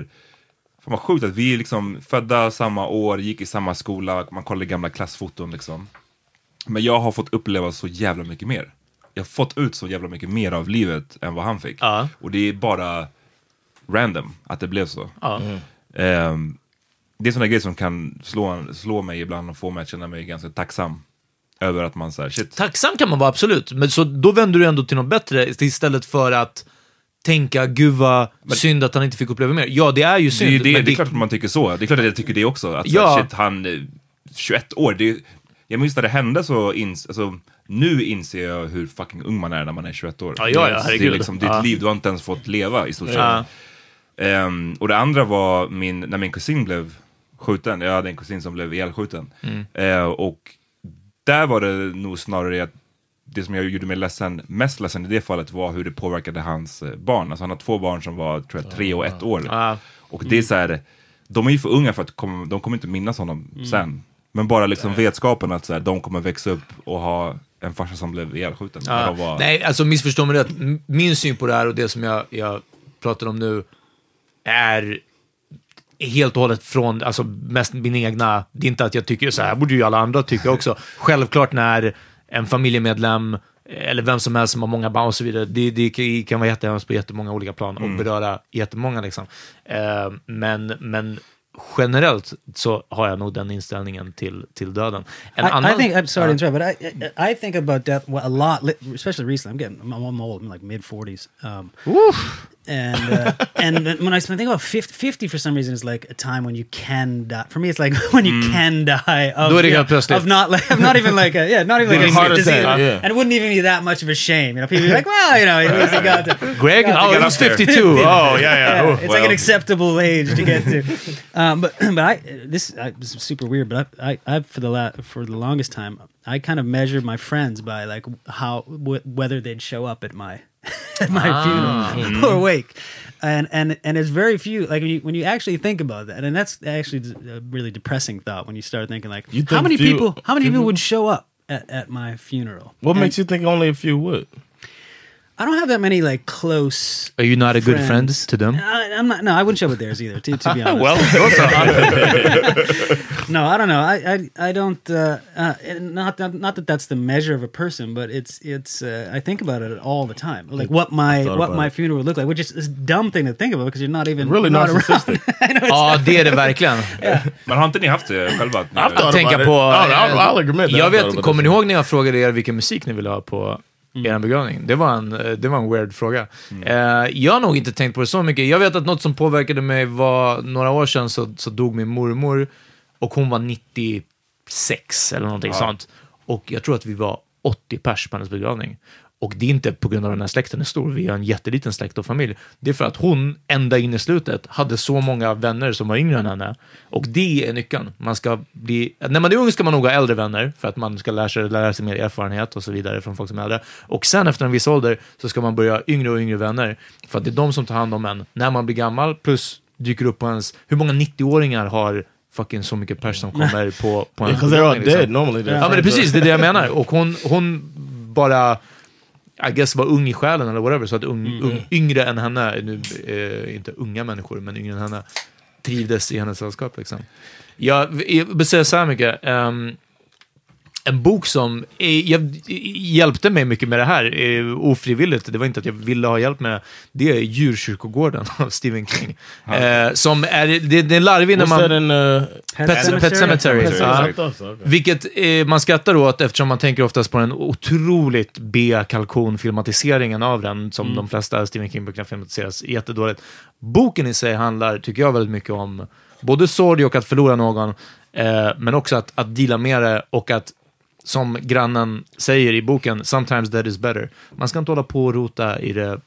fan vad sjukt att vi är liksom födda samma år, gick i samma skola, man kollar gamla klassfoton liksom. Men jag har fått uppleva så jävla mycket mer. Jag har fått ut så jävla mycket mer av livet än vad han fick. Ja. Och det är bara random att det blev så. Ja. Ehm, det är sådana grejer som kan slå, slå mig ibland och få mig att känna mig ganska tacksam. Över att man säger shit. Tacksam kan man vara, absolut. Men så då vänder du ändå till något bättre istället för att tänka, gud vad synd att han inte fick uppleva mer. Ja, det är ju Det, synd. ju det, men det är klart att man tycker så. Det är klart att jag tycker det också. Att Ja. ja. shit, han, eh, 21 år. Det, jag minns när det hände så, ins, alltså, nu inser jag hur fucking ung man är när man är 21 år. Ja, ja, ja, det herregud. är liksom ditt Ja. liv, du har inte ens fått leva i stort sett. Ja. Ehm, och det andra var min, när min kusin blev skjuten. Jag hade en kusin som blev ihjälskjuten. Mm. Eh, och där var det nog snarare att det som jag gjorde mig ledsen, mest ledsen i det fallet var hur det påverkade hans eh, barn. Alltså han har två barn som var tror jag, tre och ett år. Ja. Och det är så här, de är ju för unga för att kom, de kommer inte minnas honom Mm. sen. Men bara liksom vetskapen att så här, de kommer växa upp och ha en farsa som blev ihjälskjuten. Ja. de var- Nej, alltså missförstå mig rätt. Min syn på det här och det som jag, jag pratar om nu är helt och hållet från, alltså mest min egna, det är inte att jag tycker så här borde ju alla andra tycka också. Självklart när en familjemedlem eller vem som helst som har många barn och så vidare. Det, det kan- vara jättehemskt på jättemånga olika plan och Mm. beröra jättemånga. Liksom. Eh, men, men generellt så har jag nog den inställningen till, till döden. En I, annan, I think I'm sorry Ja. to interrupt, but I, I I think about death a lot, especially recently. I'm getting I'm, old, I'm like mid forties. Um, and uh, and when I think about 50, 50 for some reason is like a time when you can die. For me, it's like when you can die of, Då är you know, of not like of not even like a, yeah not even like a heart disease. attack, yeah. and it wouldn't even be that much of a shame. You know, people be like, well, you know, at least he got to, Greg? got to Oh, get he up was 52. Oh, yeah, yeah. Oh, it's like an acceptable age to get to. um, but but I this, I, this is super weird. But I I I've for the la- for the longest time I kind of measured my friends by like how w- whether they'd show up at my at my Ah. funeral Mm. or wake. And and and there's very few like when you when you actually think about that, and that's actually a really depressing thought when you start thinking like You how many few- people how many people people? would show up at, at my funeral? What And makes you think only a few would? I don't have that many like close Are you not a good friend friends. to them? I, I'm not. No, I wouldn't show up at theirs either. To, to be honest. Well, those are- no, I don't know. I I, I don't. Uh, uh, not, not not that that's the measure of a person, but it's it's. Uh, I think about it all the time. Like what my what my it. funeral would look like, which is a dumb thing to think about because you're not even Really not narcissistic. Ja, det är det verkligen. Men har inte ni haft det själva? Att ni- Att tänka på... I'll- I'll- I'll admit that. jag I've thought vet, about kommer this. ni ihåg när jag frågade er vilken musik ni ville ha på Mm. er begravning? Det var en, eh, det var en weird fråga. Mm. Jag har nog inte tänkt på det så mycket. Jag vet att något som påverkade mig var, några år sedan så, så dog min mormor och hon var 96 eller någonting Ja. sånt. Och jag tror att vi var 80 pers på hennes begravning. Och det är inte på grund av att den här släkten är stor, vi är en jätteliten släkt och familj. Det är för att hon, ända in i slutet, hade så många vänner som var yngre än henne. Och det är nyckeln. Man ska bli, när man är ung ska man nog ha äldre vänner, för att man ska lära sig, lära sig mer erfarenhet och så vidare från folk som är äldre. Och sen efter en viss ålder så ska man börja yngre och yngre vänner, för att det är de som tar hand om en när man blir gammal, plus dyker upp på ens... Hur många 90-åringar har fucking så mycket pers som kommer på, på Yeah, ens 'cause they're all dead normally, Ja, men det precis, det är det jag menar. Och hon, hon bara I guess var ung i själen eller whatever, så att ung, Mm. ung, yngre än henne, nu, eh, inte unga människor, men yngre än henne, trivdes i hennes sällskap. Liksom. Jag, jag vill säga så här mycket, ehm, en bok som eh, jag, hjälpte mig mycket med det här, eh, ofrivilligt, det var inte att jag ville ha hjälp med det, det är Djurkyrkogården av Stephen King. Eh, som är, det, det är larvigt när man... uh, Pet, Pet Cemetery. Pet Cemetery. Pet Ja. Vilket eh, man skrattar åt eftersom man tänker oftast på den otroligt B-kalkon-filmatiseringen av den, som Mm. de flesta Stephen King-böckerna filmatiseras jättedåligt. Boken i sig handlar, tycker jag, väldigt mycket om både sorg och att förlora någon, eh, men också att, att deala med det och att som grannen säger i boken, sometimes that is better. Man ska inte hålla på och rota i det,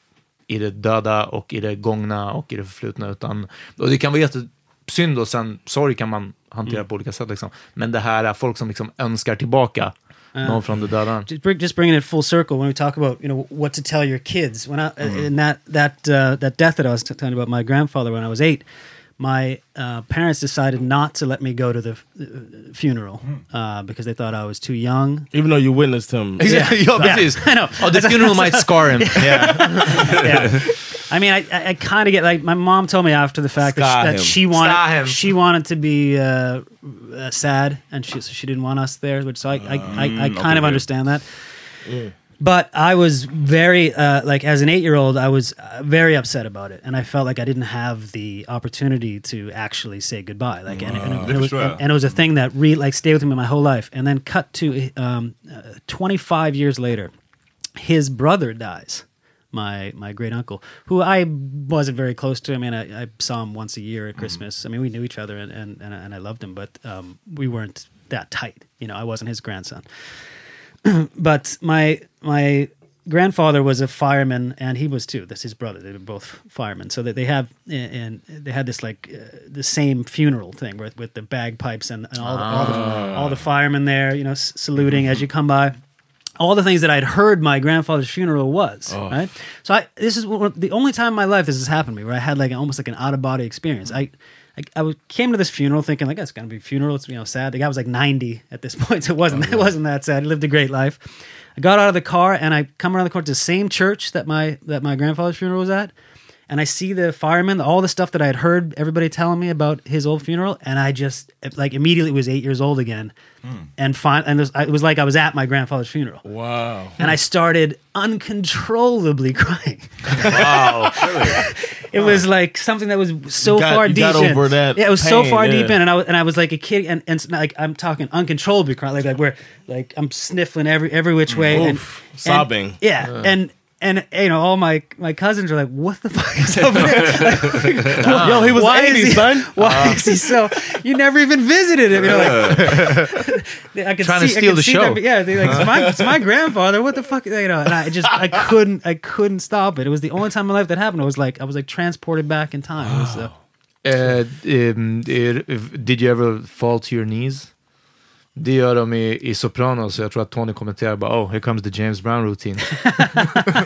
i det döda och i det gångna och i det förflutna, utan, och det kan vara jättesynd och sen sorg kan man hantera Mm. på olika sätt. Liksom. Men det här är folk som liksom önskar tillbaka Ja. någon från det döda. just, bring, just bringing it full circle when we talk about you know what to tell your kids when I Mm. in that that uh, that death that I was t- telling you about my grandfather when I was eight my uh, parents decided not to let me go to the uh, funeral uh, because they thought I was too young Even though you witnessed him. ja, precis. I know. Oh, the funeral might scar him. yeah. I mean, I, I, I kind of get like my mom told me after the fact that, she, that she wanted she wanted to be uh, uh, sad and she so she didn't want us there, which so I I, I, I kind okay. of understand that. But I was very uh, like as an eight year old, I was uh, very upset about it, and I felt like I didn't have the opportunity to actually say goodbye. Like, and, and, and, it was, and, and it was a thing that re like stayed with me my whole life. And then cut to um, uh, twenty five years later, his brother dies. My my great uncle, who I wasn't very close to. I mean, I, I saw him once a year at Christmas. I mean, we knew each other, and and, and, I, and I loved him, but um, we weren't that tight. You know, I wasn't his grandson. but my my grandfather was a fireman, and he was too. That's his brother. They were both firemen, so that they have and they had this like uh, the same funeral thing with with the bagpipes and, and all the, all, the, all the firemen there, you know, s- saluting as you come by. All the things that I'd heard my grandfather's funeral was right. So I this is the only time in my life this has happened to me where I had like almost like an out of body experience. I I, I was- came to this funeral thinking like it's gonna be a funeral. It's you know sad. The guy was like ninety at this point, so it wasn't oh, it wasn't that sad. He lived a great life. I got out of the car and I come around the corner to the same church that my that my grandfather's funeral was at, and I see the fireman, all the stuff that I had heard everybody telling me about his old funeral, and I just like immediately was eight years old again, hmm. and fine, and it was, it was like I was at my grandfather's funeral, Wow. and I started uncontrollably crying. Wow. It was like something that was so got- far deep got in. over that Yeah, it was so far yeah. deep in, and I was and I was like a kid, and and like I'm talking uncontrollably crying, like like where like I'm sniffling every every which way, and, Oof. and- Sobbing. yeah, Yeah. and. And you know, all my my cousins are like, "What the fuck is up there?" Yo, he was Why 80, is he, son. Why Uh. is he so? You never even visited him. You know, like, I could Trying to see, I steal could the see show. That, yeah, they're like, it's my, it's my grandfather. What the fuck? You know, and I just I couldn't I couldn't stop it. It was the only time in my life that happened. I was like I was like transported back in time. It was, uh, um, er, did you ever fall to your knees? Det gör de i, i Sopranos, så jag tror att Tony kommenterar bara oh, here comes the James Brown routine.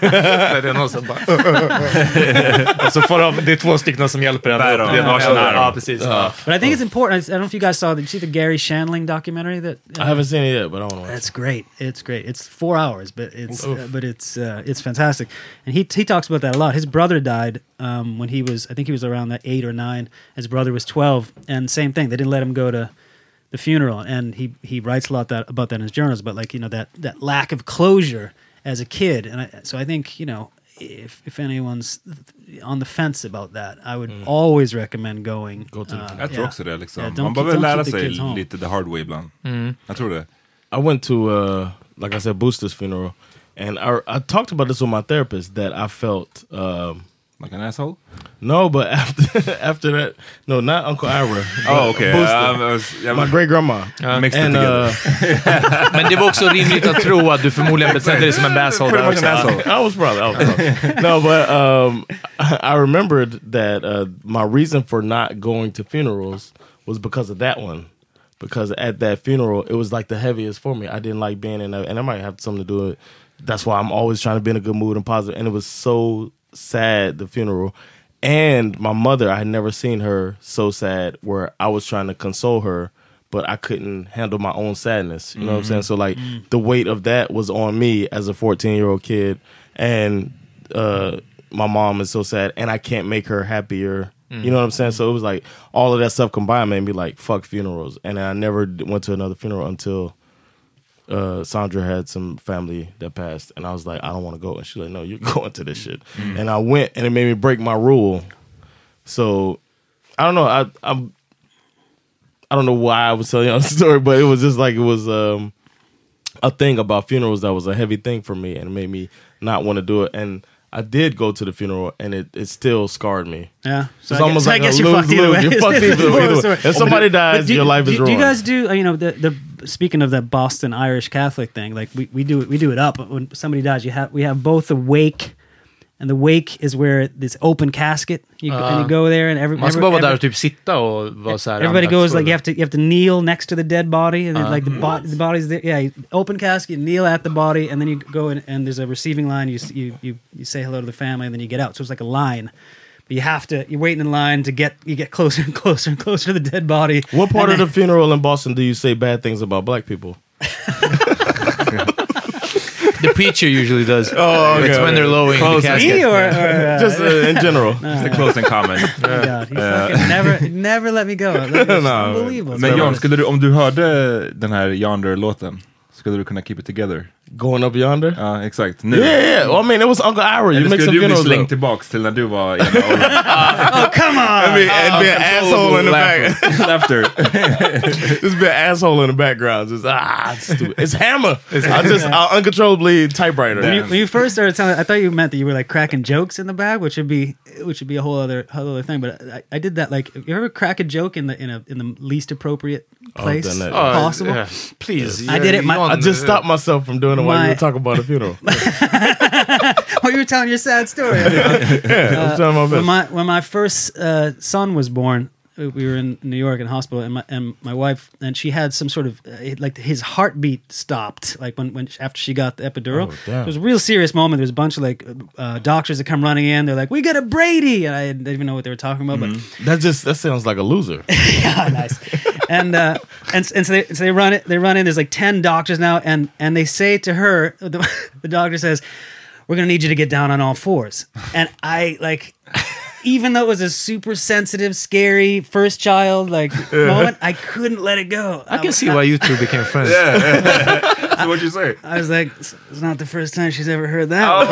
det är någon som bara... Och så får de, det är två stycken som hjälper en upp. Det är varsin arm. ja, precis. Ja. But I think it's important. I don't know if you guys saw. Did you see the Garry Shandling documentary? That I haven't seen it yet, but I want to watch. That's great. It's great. It's four hours, but it's uh, but it's uh, it's fantastic. And he he talks about that a lot. His brother died um, when he was I think he was around that eight or nine. His brother was twelve, and same thing. They didn't let him go to the funeral, and he he writes a lot that about that in his journals. But like you know that that lack of closure as a kid, and I, so I think you know. If, if anyone's on the fence about that, I would always recommend going. Go to the- uh, Jag tror yeah. också det. Liksom. Yeah, don't Man keep- behöver don't lära the sig kids home. lite the hard way ibland. Mm. Jag tror det. I went to, uh, like I said, Booster's funeral, and I, I talked about this with my therapist that I felt. Um, like an asshole? No, but after after that, no, not Uncle Ira. Oh, okay. Booster. Um, I was- yeah, my great grandma. Mixed it together. Men det var också rimligt att tro att du förmodligen betedde dig som en asshole där också. I was probably. I was probably. no, but um, I remembered that uh, my reason for not going to funerals was because of that one. Because at that funeral, it was like the heaviest for me. I didn't like being in, a, and I might have something to do with. That's why I'm always trying to be in a good mood and positive. And it was so sad the funeral, and my mother. I had never seen her so sad. Where I was trying to console her, but I couldn't handle my own sadness. You know what I'm saying? So like the weight of that was on me as a 14 year old kid, and uh, my mom is so sad, and I can't make her happier. You know what I'm saying? So it was like all of that stuff combined made me like fuck funerals, and I never went to another funeral until uh, Sandra had some family that passed, and I was like, I don't want to go, and she's like, No, you're going to this shit, Mm. and I went, and it made me break my rule. So I don't know. I I'm I don't know why I was telling y'all the story, but it was just like it was um, a thing about funerals that was a heavy thing for me, and it made me not want to do it. And I did go to the funeral, and it, it still scarred me. Yeah, so it's almost so like I guess a you're fucked either way. You're fucked either, either way. If somebody dies, do- your life do, is Do you guys do uh, you know the the speaking of that Boston Irish Catholic thing? Like we, we do it we do it up when somebody dies. You have we have both the wake. And the wake is where this open casket. You, go- and you go there, and every, Man ska every- bara vara där every- och typ sitta och vara så här Everybody goes like you have to you have to kneel next to the dead body, and then, Uh, like the body the body's there. Yeah, you open casket, kneel at the body, and then you go in, and there's a receiving line. You s- you you you say hello to the family, and then you get out. So it's like a line. But you have to you're waiting in line to get you get closer and closer and closer to the dead body. What part And of the funeral in Boston do you say bad things about black people? The preacher usually does. Oh, okay, It's when okay. they're lowering Closing. the casket. Me or, or uh, Just uh, in general. It's the closing comment. Oh my God, he Uh, fucking never never let me go. Unbelievable. Men John, skulle du, om du hörde den här Yonder-låten, skulle du kunna keep it together? Going up yonder? Ja, exakt. Nu. Yeah, yeah. Well, I mean, it was Uncle Ira. You make some du bli funerals. slängd up. tillbaks till när du var i ena åldern? oh come on! I mean, and be an asshole in the back. Laughter. Just be an asshole in the background. Just ah, it's stupid. It's hammer. I just I uncontrollably typewriter. When you, when you first started telling, I thought you meant that you were like cracking jokes in the bag, which would be which would be a whole other whole other thing. But I, I did that like. You ever crack a joke in the in a in the least appropriate Oh, place done that. possible? yeah, please. I did it. My, I just stopped myself from doing while My- you were talking about a funeral. oh, you were telling your sad story. yeah, I'm trying my when my when my first uh, son was born, we were in New York in hospital, and my and my wife and she had some sort of uh, like his heartbeat stopped, like when when after she got the epidural. Oh, damn. it was a real serious moment. There was a bunch of like uh, doctors that come running in. They're like, "We got a Brady," and I didn't even know what they were talking about, but. that just that sounds like a loser. yeah, nice. And uh, and and so they so they run it. They run in. There's like ten doctors now, and and they say to her, the, the doctor says, "We're gonna need you to get down on all fours." And I like, even though it was a super sensitive, scary first child like moment, I couldn't let it go. I can see why you two became friends. so what'd you say? I was like, it's it's not the first time she's ever heard that. Oh.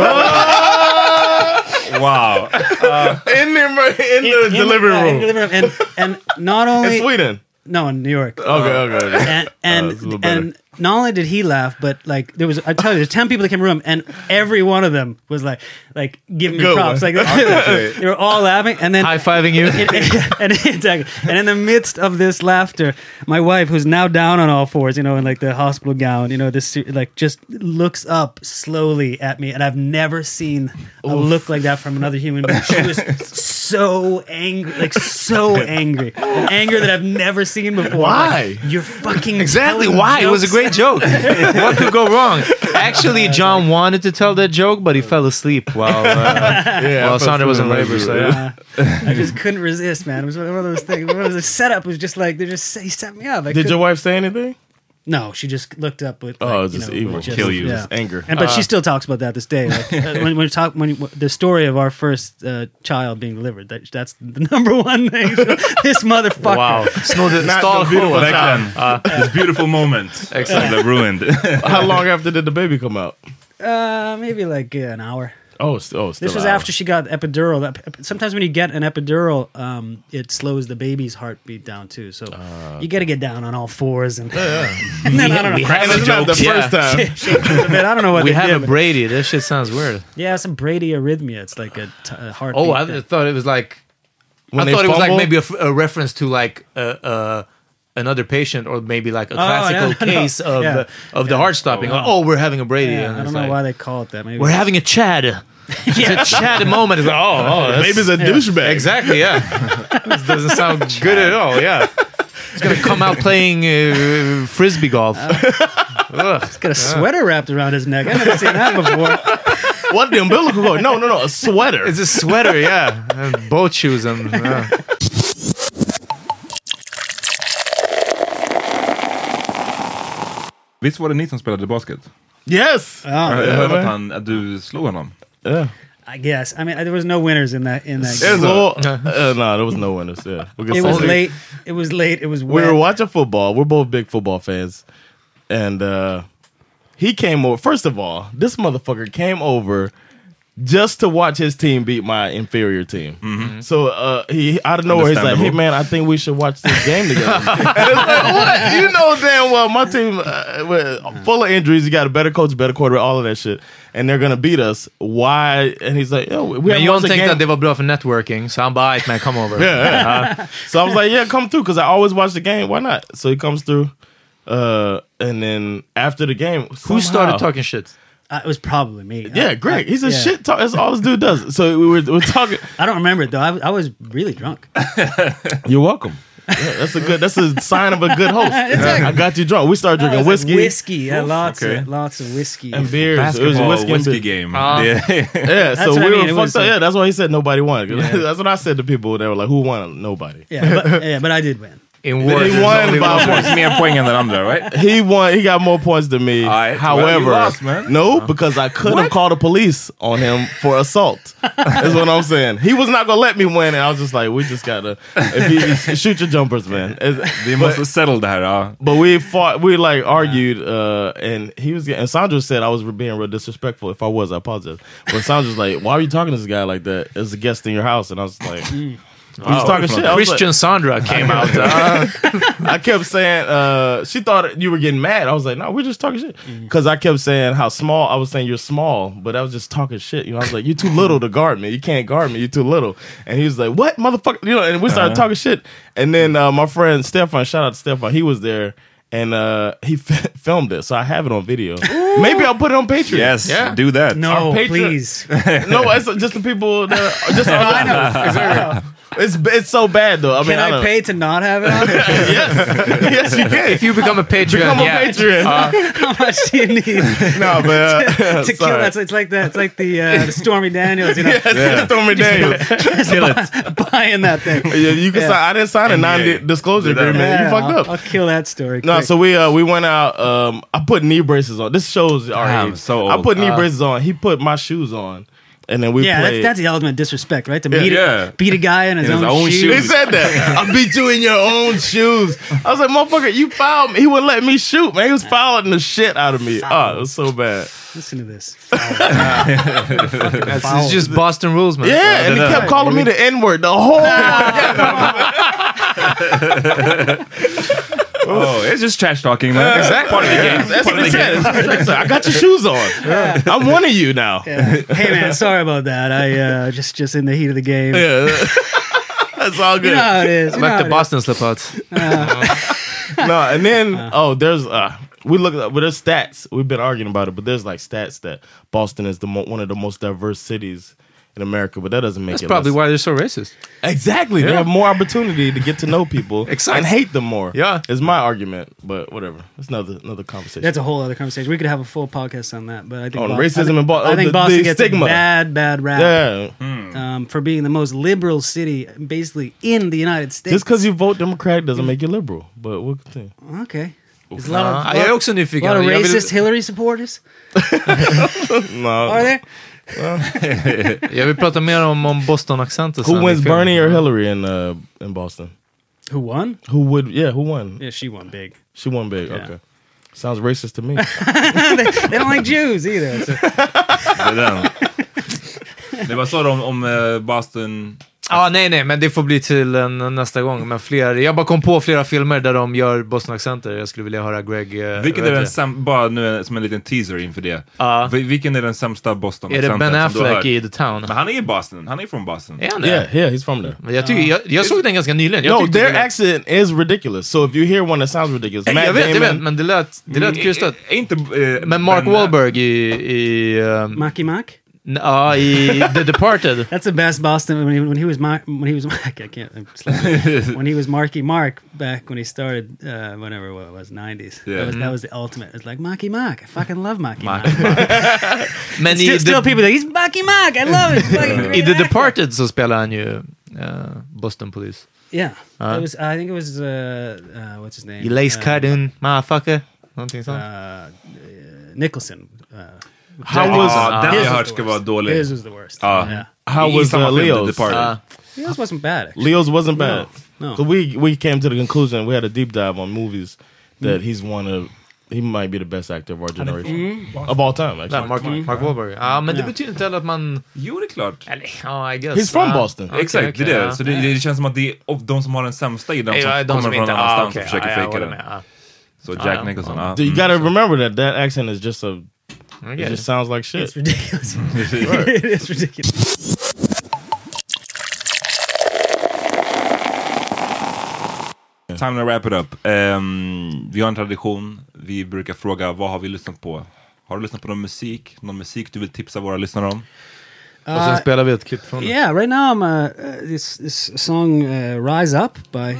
Wow. Uh, in the in the In- in delivery yeah, in room the delivery room. And and not only in Sweden. no in New York. Okay, okay. okay. and Oh, and, uh, it's a little better. and not only did he laugh, but like there was I tell you, there's ten people that came in the room, and every one of them was like like giving me Good props. Like they were all laughing, and then High fiving you. and, exactly. and in the midst of this laughter, my wife, who's now down on all fours, you know, in like the hospital gown, you know, this like just looks up slowly at me, and I've never seen a look like that from another human being. She was so angry, like so angry, An anger that I've never seen before. Why? Like, You're fucking Exactly telling why? It was a jokes. Great joke. what could go wrong? Actually, John wanted to tell that joke, but he fell asleep while uh, Yeah, while Sandra was in labor. So yeah. I just couldn't resist, man. It was one of those things. One of those- The setup was just like they just he set me up. I Did couldn't- your wife say anything? No, she just looked up with. Oh, like, it's you just know, evil. with Kill you, Yeah. just anger. And but she Uh. still talks about that this day. Like, uh, when we talk when the story of our first uh, child being delivered. That, that's the number one thing. this motherfucker. Wow. Snodde Not stal the beautiful showen. child. This beautiful moment. Exakt. That ruined. How long after did the baby come out? Uh, maybe like uh, an hour. Oh, st- oh, still This was an hour. after she got epidural. That- ep- Sometimes when you get an epidural, um, it slows the baby's heartbeat down too. So you got to get down on all fours and, and then I don't know. we have a it's the joke, yeah. first time. shake it a bit. I don't know what We they have did, a but- Brady. That shit sounds weird. Yeah, some Brady arrhythmia. It's like a, t- a heartbeat. Oh, I thing. thought it was like When I they thought it was like fumble? maybe a, f- a reference to like uh, uh, another patient or maybe like a Oh, classical no, no, no. case of Yeah. the, of the heart stopping. Oh, Oh, we're having a Brady. Yeah, I don't know like, why they call it that. Maybe We're having a Chad. It's a Chad moment. It's like, oh, oh that's- Baby's a douchebag. Exactly, yeah. this doesn't sound good at all, yeah. He's gonna come out playing uh, frisbee golf. He's got a sweater wrapped around his neck. I've never seen that before. What the umbilical cord? No, no, no, a sweater. It's a sweater, yeah. And boat shoes and yeah. Visst var det ni som spelade basket? yes. Jag hörde att, han, att du slog honom. Yeah. I guess. I mean, there was no winners in that. In that. Game. well, uh, no, there was no winners. Yeah, Because It was only- late. It was late. It was We wet. were watching football. We're both big football fans, and uh he came over. First of all, this motherfucker came over just to watch his team beat my inferior team. So uh, he out of nowhere, he's like, "Hey man, I think we should watch this game together." and it's like, what? You know damn well my team uh, we're full of injuries. You got a better coach, better quarterback, all of that shit, and they're gonna beat us. Why? And he's like, "Yo, we Men haven't think watched a tänkte game." att det var bra för networking, så han bara, "Ajt man, come over. Yeah, yeah. so I was like, yeah, come through because I always watch the game. Why not? So he comes through, uh, and then after the game, Who started talking shit? Uh, it was probably me. Yeah, I- Greg. I- He's a yeah. shit talk. That's all this dude does. So we were, we were talking. I don't remember it though. I, was- I was really drunk. You're welcome. Yeah, that's a good. That's a sign of a good host. I got you drunk. We started drinking was like, whiskey, whiskey. Yeah, lots okay. of lots of whiskey. and beers. It was Basketball whiskey, and whiskey beer. game. Ah. Det- Yeah, so we I mean, were it fucked up. a- yeah, that's why he said nobody won. that's what I said to people. They were like, "Who won? Nobody." yeah, but, yeah, but I did win. In He war, there's won only by one points. person. Mer poäng än den andra, right? He won. He got more points than me. All right, However, you lost, man. no, because I could have called the police on him for assault. Is what I'm saying. He was not gonna let me win, and I was just like, we just gotta if you shoot your jumpers, man. It's- must but, måste settle det här. Ja. but we fought. We like argued, uh, and he was. getting- And Sandra said I was being real disrespectful. If I was, I apologize. But Sandra's like, why are you talking to this guy like that as a guest in your house? And I was like. He was talking shit. I was like- Christian Sandra came out. Uh, I kept saying, uh, she thought you were getting mad. I was like, no, we're just talking shit. Because I kept saying how small, I was saying you're small, but I was just talking shit. You know, I was like, you're too little to guard me. You can't guard me. You're too little. And he was like, what, motherfucker? You know, and we started talking shit. And then uh, my friend Stefan, shout out to Stefan, he was there. And uh, he f- filmed it, so I have it on video. Maybe I'll put it on Patreon. Yes, Yeah. do that. No, Our Patreon- please. no, it's just the people that are just. I know. It's it's so bad though. I mean, Can I, I pay to not have it on? yes, yes, you can. if you become a Patreon, Become a yeah. Patreon. How much do you need no, but uh, to kill? That's it's like that. It's like the, uh, the Stormy Daniels. You know, Yes, Stormy Daniels. buying that thing. Yeah, you can Yeah. sign. I didn't sign a non-disclosure Do agreement. Yeah, you fucked I'll, up. I'll kill that story. No, quick. so we uh we went out. Um, I put knee braces on. This shows our Damn, age. so I put knee Uh. braces on. He put my shoes on, and then we yeah, that's, played. that's the ultimate disrespect, right? To Yeah. beat, Yeah. A, beat a guy in his, In his own, own shoes. shoes. He said that. I beat you in your own shoes. I was like, motherfucker, you fouled me. He wouldn't let me shoot, man. He was fouling the shit out of me. Oh, it was so bad. Listen to this. That's it's just Boston rules, man. Yeah, and he kept calling me the N word the whole Oh, it's just trash talking, man. Exactly. Part of the game. That's Part what of he the said. game. I got your shoes on. I'm one of you now. hey man, sorry about that. I uh, just just in the heat of the game. Yeah. That's all You good. know how it is. You know Like the. Boston slip outs. no, and then oh, there's uh, we look at but there's stats. We've been arguing about it, but there's like stats that Boston is the mo- one of the most diverse cities in America, but that doesn't make That's it probably less- why they're so racist. Exactly, they have more opportunity to get to know people and hate them more. Yeah. is my argument, but whatever. That's another another conversation. That's a whole other conversation. We could have a full podcast on that, but I think On Bo- racism I think, and Bo- I think the- Boston the gets stigma. a bad, bad rap. yeah. Um, for being the most liberal city, basically in the United States. Just because you vote Democrat doesn't make you liberal. But we'll continue. Okay. There's a lot of, Ja, jag är också a lot of racist Hillary supporters. No. Are there? Jag vill prata mer om, om Boston-accenten Who wins. Bernie or Hillary in uh, in Boston? Who won? Who would? Yeah, who won? Yeah, she won big. She won big. Yeah. Okay. Sounds racist to me. they don't like Jews either. So. Det är den. Det var så om, om eh, Boston... Ja, nej, nej, men det får bli till en, nästa gång. Men fler, jag bara kom på flera filmer där de gör Boston-accenter. Jag skulle vilja höra Greg... eh, Vilken är den det. säm- bara nu som en liten teaser inför det. Ja. Vil- Vilken är den sämsta boston Är det Ben Affleck i The Town? Men han är i Boston, han är från Boston. Är han det? yeah, yeah, he's from there. Men Jag, tycker, jag, jag såg den ganska nyligen. Jag no, their accent is ridiculous. So if you hear one that sounds ridiculous, Matt jag vet, jag Damon, vet, men det lät, det lät krystat. Är inte... eh, Men Mark Ben- Wahlberg i... i um, Macky Mack? Ja, i The Departed. That's the best Boston when he, when he was Mar- when he was I can't I'm when he was Marky Mark back when he started uh, whenever what it was 90s. Yeah. That was that was the ultimate. It's like Marky Mark. I fucking love Marky Mark. Men i Still, still people like he's Marky Mark. I love it. I The actor." Departed så spelar han ju uh, Boston Police. Yeah, Uh. it was. I think it was uh, uh, what's his name? You lace Uh, cartoon, motherfucker. Någonting sånt. uh, Nicholson. Uh, how Jack was Ja, den har His was hört the ska worst. dålig. His was the worst. Ja. Yeah. how I was samma uh, film, The Leo's? Departed. Uh, ja. His wasn't bad. Actually. Leo's wasn't bad. No. So we we came to the conclusion. We had a deep dive on movies that he's one of. He might be the best actor of our generation mm-hmm. of all time. Actually, Mark, Mark mm-hmm. Wahlberg. Ja, men det Ja. betyder inte heller att man... Jo, det är klart. Eller, ja, I guess. he's from Ja. Boston. Okej, Exakt, okej, det är det. ja. Så det, det känns som att det är of de som har den sämsta i den som Ja, de kommer från någon Ah, annanstans okej, och försöker ja, jag fejka håller det. med. Ja. Så Jack. Nicholson, mm. ja. You mm. gotta remember that that accent is just a. I It get just it. sounds like shit. It's ridiculous. it is ridiculous. Time to wrap it up. Ehm, vi har en tradition. Vi brukar fråga vad har vi lyssnat på? Har du lyssnat på någon musik? Någon musik du vill tipsa våra lyssnare om? Och sen spelar vi ett klipp från det. Yeah, right now I'm uh, uh, this this song uh, "Rise Up" by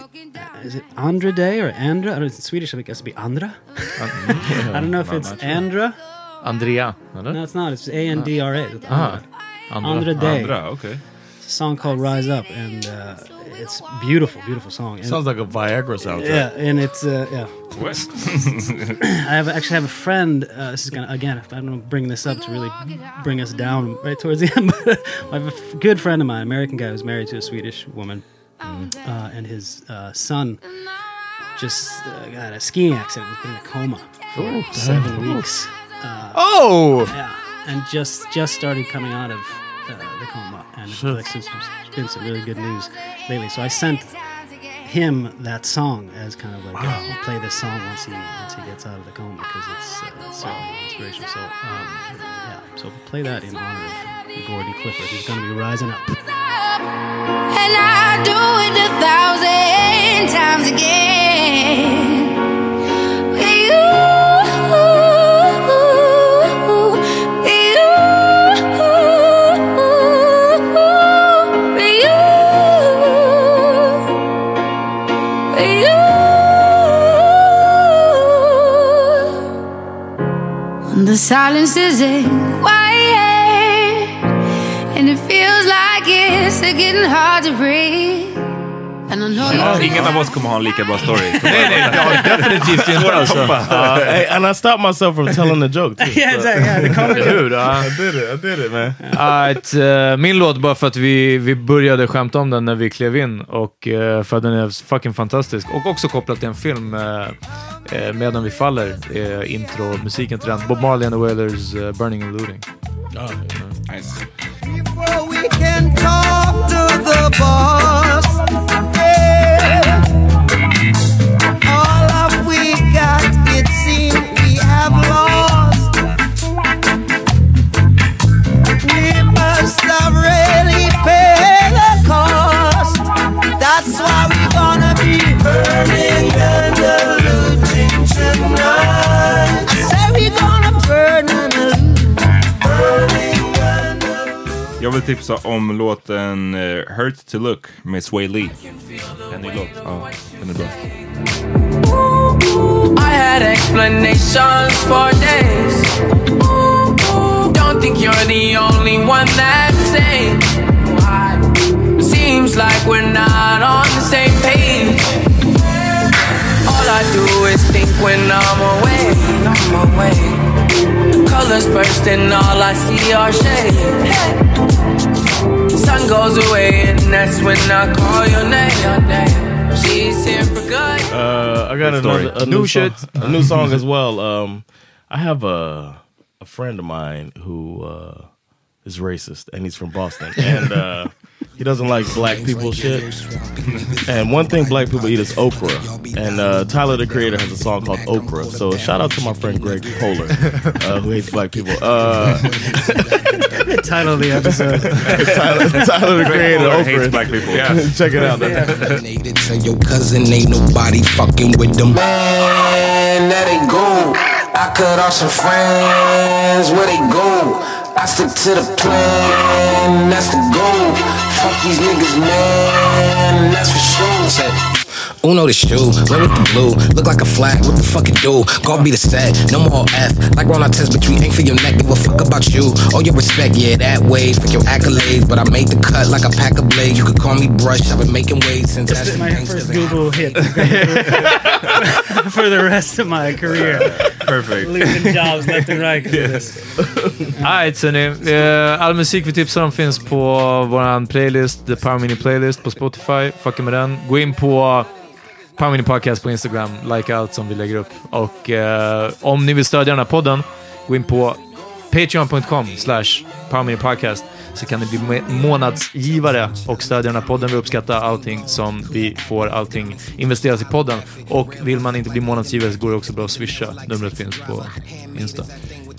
is it Andra Day or Andra? I don't know, in Swedish I think it has to be Andra. I don't know if it's Andra. Andrea, eller? No, it's not. It's A N D R A. It's Aha. Andra. Andra Day. Andra, okej. It's a song called "Rise Up" and uh, it's beautiful, beautiful song. And- Sounds like a Viagra soundtrack. yeah, and it's uh, yeah. I have actually have a friend. Uh, this is gonna again. I don't know, bring this up to really bring us down right towards the end. But I have a good friend of mine, American guy, who's married to a Swedish woman, uh, and his uh, son just uh, got a skiing accident. Was in a coma for seven weeks. Uh, Oh! yeah, and just just started coming out of uh, the coma, and it's like some, some, been some really good news lately. So I sent him that song as kind of like uh, play this song once he once he gets out of the coma because it's, uh, it's certainly inspirational. So um, yeah, so play that in honor of Gordon Clifford. He's going to be rising up. And I do it a thousand times again. Silence isn't quiet. And it feels like it's getting hard to breathe. And I know Ja, ingen av oss kommer ha en lika bra story. Nej, nej, definitivt inte alltså. Uh, hey, and I stopped myself from telling the joke too. yeah, exactly. Yeah, the comedy. Ja. I did it. I did it, man. Right, eh, min låt bara för att vi, vi började skämta om den när vi klev in och eh, för att den är fucking fantastisk. Och också kopplat till en film, uh, Medan vi faller, uh, intro, musiken till den. Bob Marley and the Wailers, uh, Burning and Looting. Nice. Before we can talk to the boss. Tipsa om låten eh, Hurt to Look med Swae Lee. En ny låt. Ja, den är bra. I had explanations for days. Don't think you're the only one sane. Seems like we're not on the same page. All I do is think when I'm away, I'm away. Colors bursting, all I see are shade. Sun goes away, and that's when I call your name. She's here for good. Uh, I got Good another a New new shit. song, a new song as well. Um, I have a a friend of mine who uh, is racist, and he's from Boston, and uh, he doesn't like black people shit. and one thing black people eat is okra, and uh, Tyler the Creator has a song called Okra. So shout out to my friend Greg Poehler, uh, who hates black people. Uh, Title of the episode. Tyler, Tyler the Creator, Poehler Okra. hates black people. Check it out. Tell your cousin ain't nobody fucking with them. Man, let it go. I cut off some friends, where they go? I stick to the plan, that's the goal. Fuck these niggas, man, that's for sure. Said, Uno the shoe, red with the blue, look like a flag, what the fuck it do? God be the set, no more F, like Ron test, but you ain't for your neck, give a fuck about you. All your respect, yeah, that way, for your accolades, but I made the cut like a pack of blades. You could call me brush, I've been making waves since This that's my first Google hit for the rest of my career. Perfect. Leaving jobs left and right this. Alright, hörni. Eh, all musik vi tipsar om finns på vår playlist, The Power Mini Playlist på Spotify. Fucka med den. Gå in på Power Mini Podcast på Instagram. Like allt som vi lägger upp. Och eh, om ni vill stödja den här podden, gå in på patreon.com slash Podcast så kan ni bli må- månadsgivare och stödja den här podden. Vi uppskattar allting som vi får, allting investeras i podden. Och vill man inte bli månadsgivare så går det också bra att swisha. Numret finns på Insta.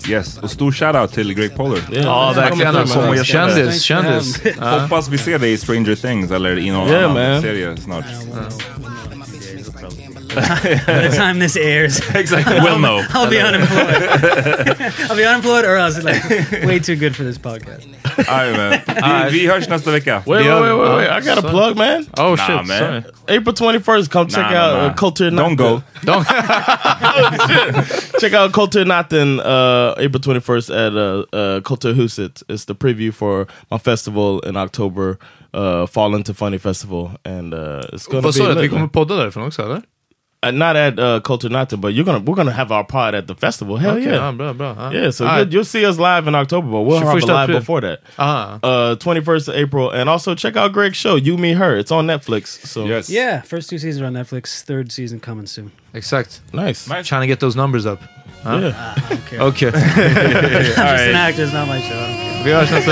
Yes, och stor shoutout till Greg Polar. Ja, verkligen. Kändis, kändis. Hoppas vi ser dig i Stranger Things eller i någon Yeah, annan man. serie snart. By the time this airs, Exactly, we'll know. I'll be unemployed. I'll be unemployed, or else it's like way too good for this podcast. Jajamän. Vi, vi hörs nästa vecka. Wait, wait, wait, wait, wait! I got a plug, man. Oh Nah, shit, man. sorry. April twenty first. Come check Nah, out nah, uh. Culture. Don't go. Don't. check out Culture Nothing uh, April 21st at uh, uh, Kulturhuset. It's the preview for my festival in October, uh, Fall Into Funny Festival. And uh, it's going to Vad be sa du? Att vi lit, kommer man. podda därifrån också, eller? Uh, not at uh, Culture Nothing, but you're gonna we're gonna have our pod at the festival. Hell Okej, yeah. ja, bra, bra. Ja. Yeah, so All you'll, you'll see us live in October, but we'll have a live April. before that. Aha. Uh, 21st of April. And also check out Greg's show, You, Me, Her. It's on Netflix. So Yes. Yeah, first two seasons are on Netflix. Third season coming soon. Exact. nice. Trying to get those numbers up. Ja? Yeah. I don't care. Okej. I'm just an actor. It's not my show. I don't care. Vi hörs nästa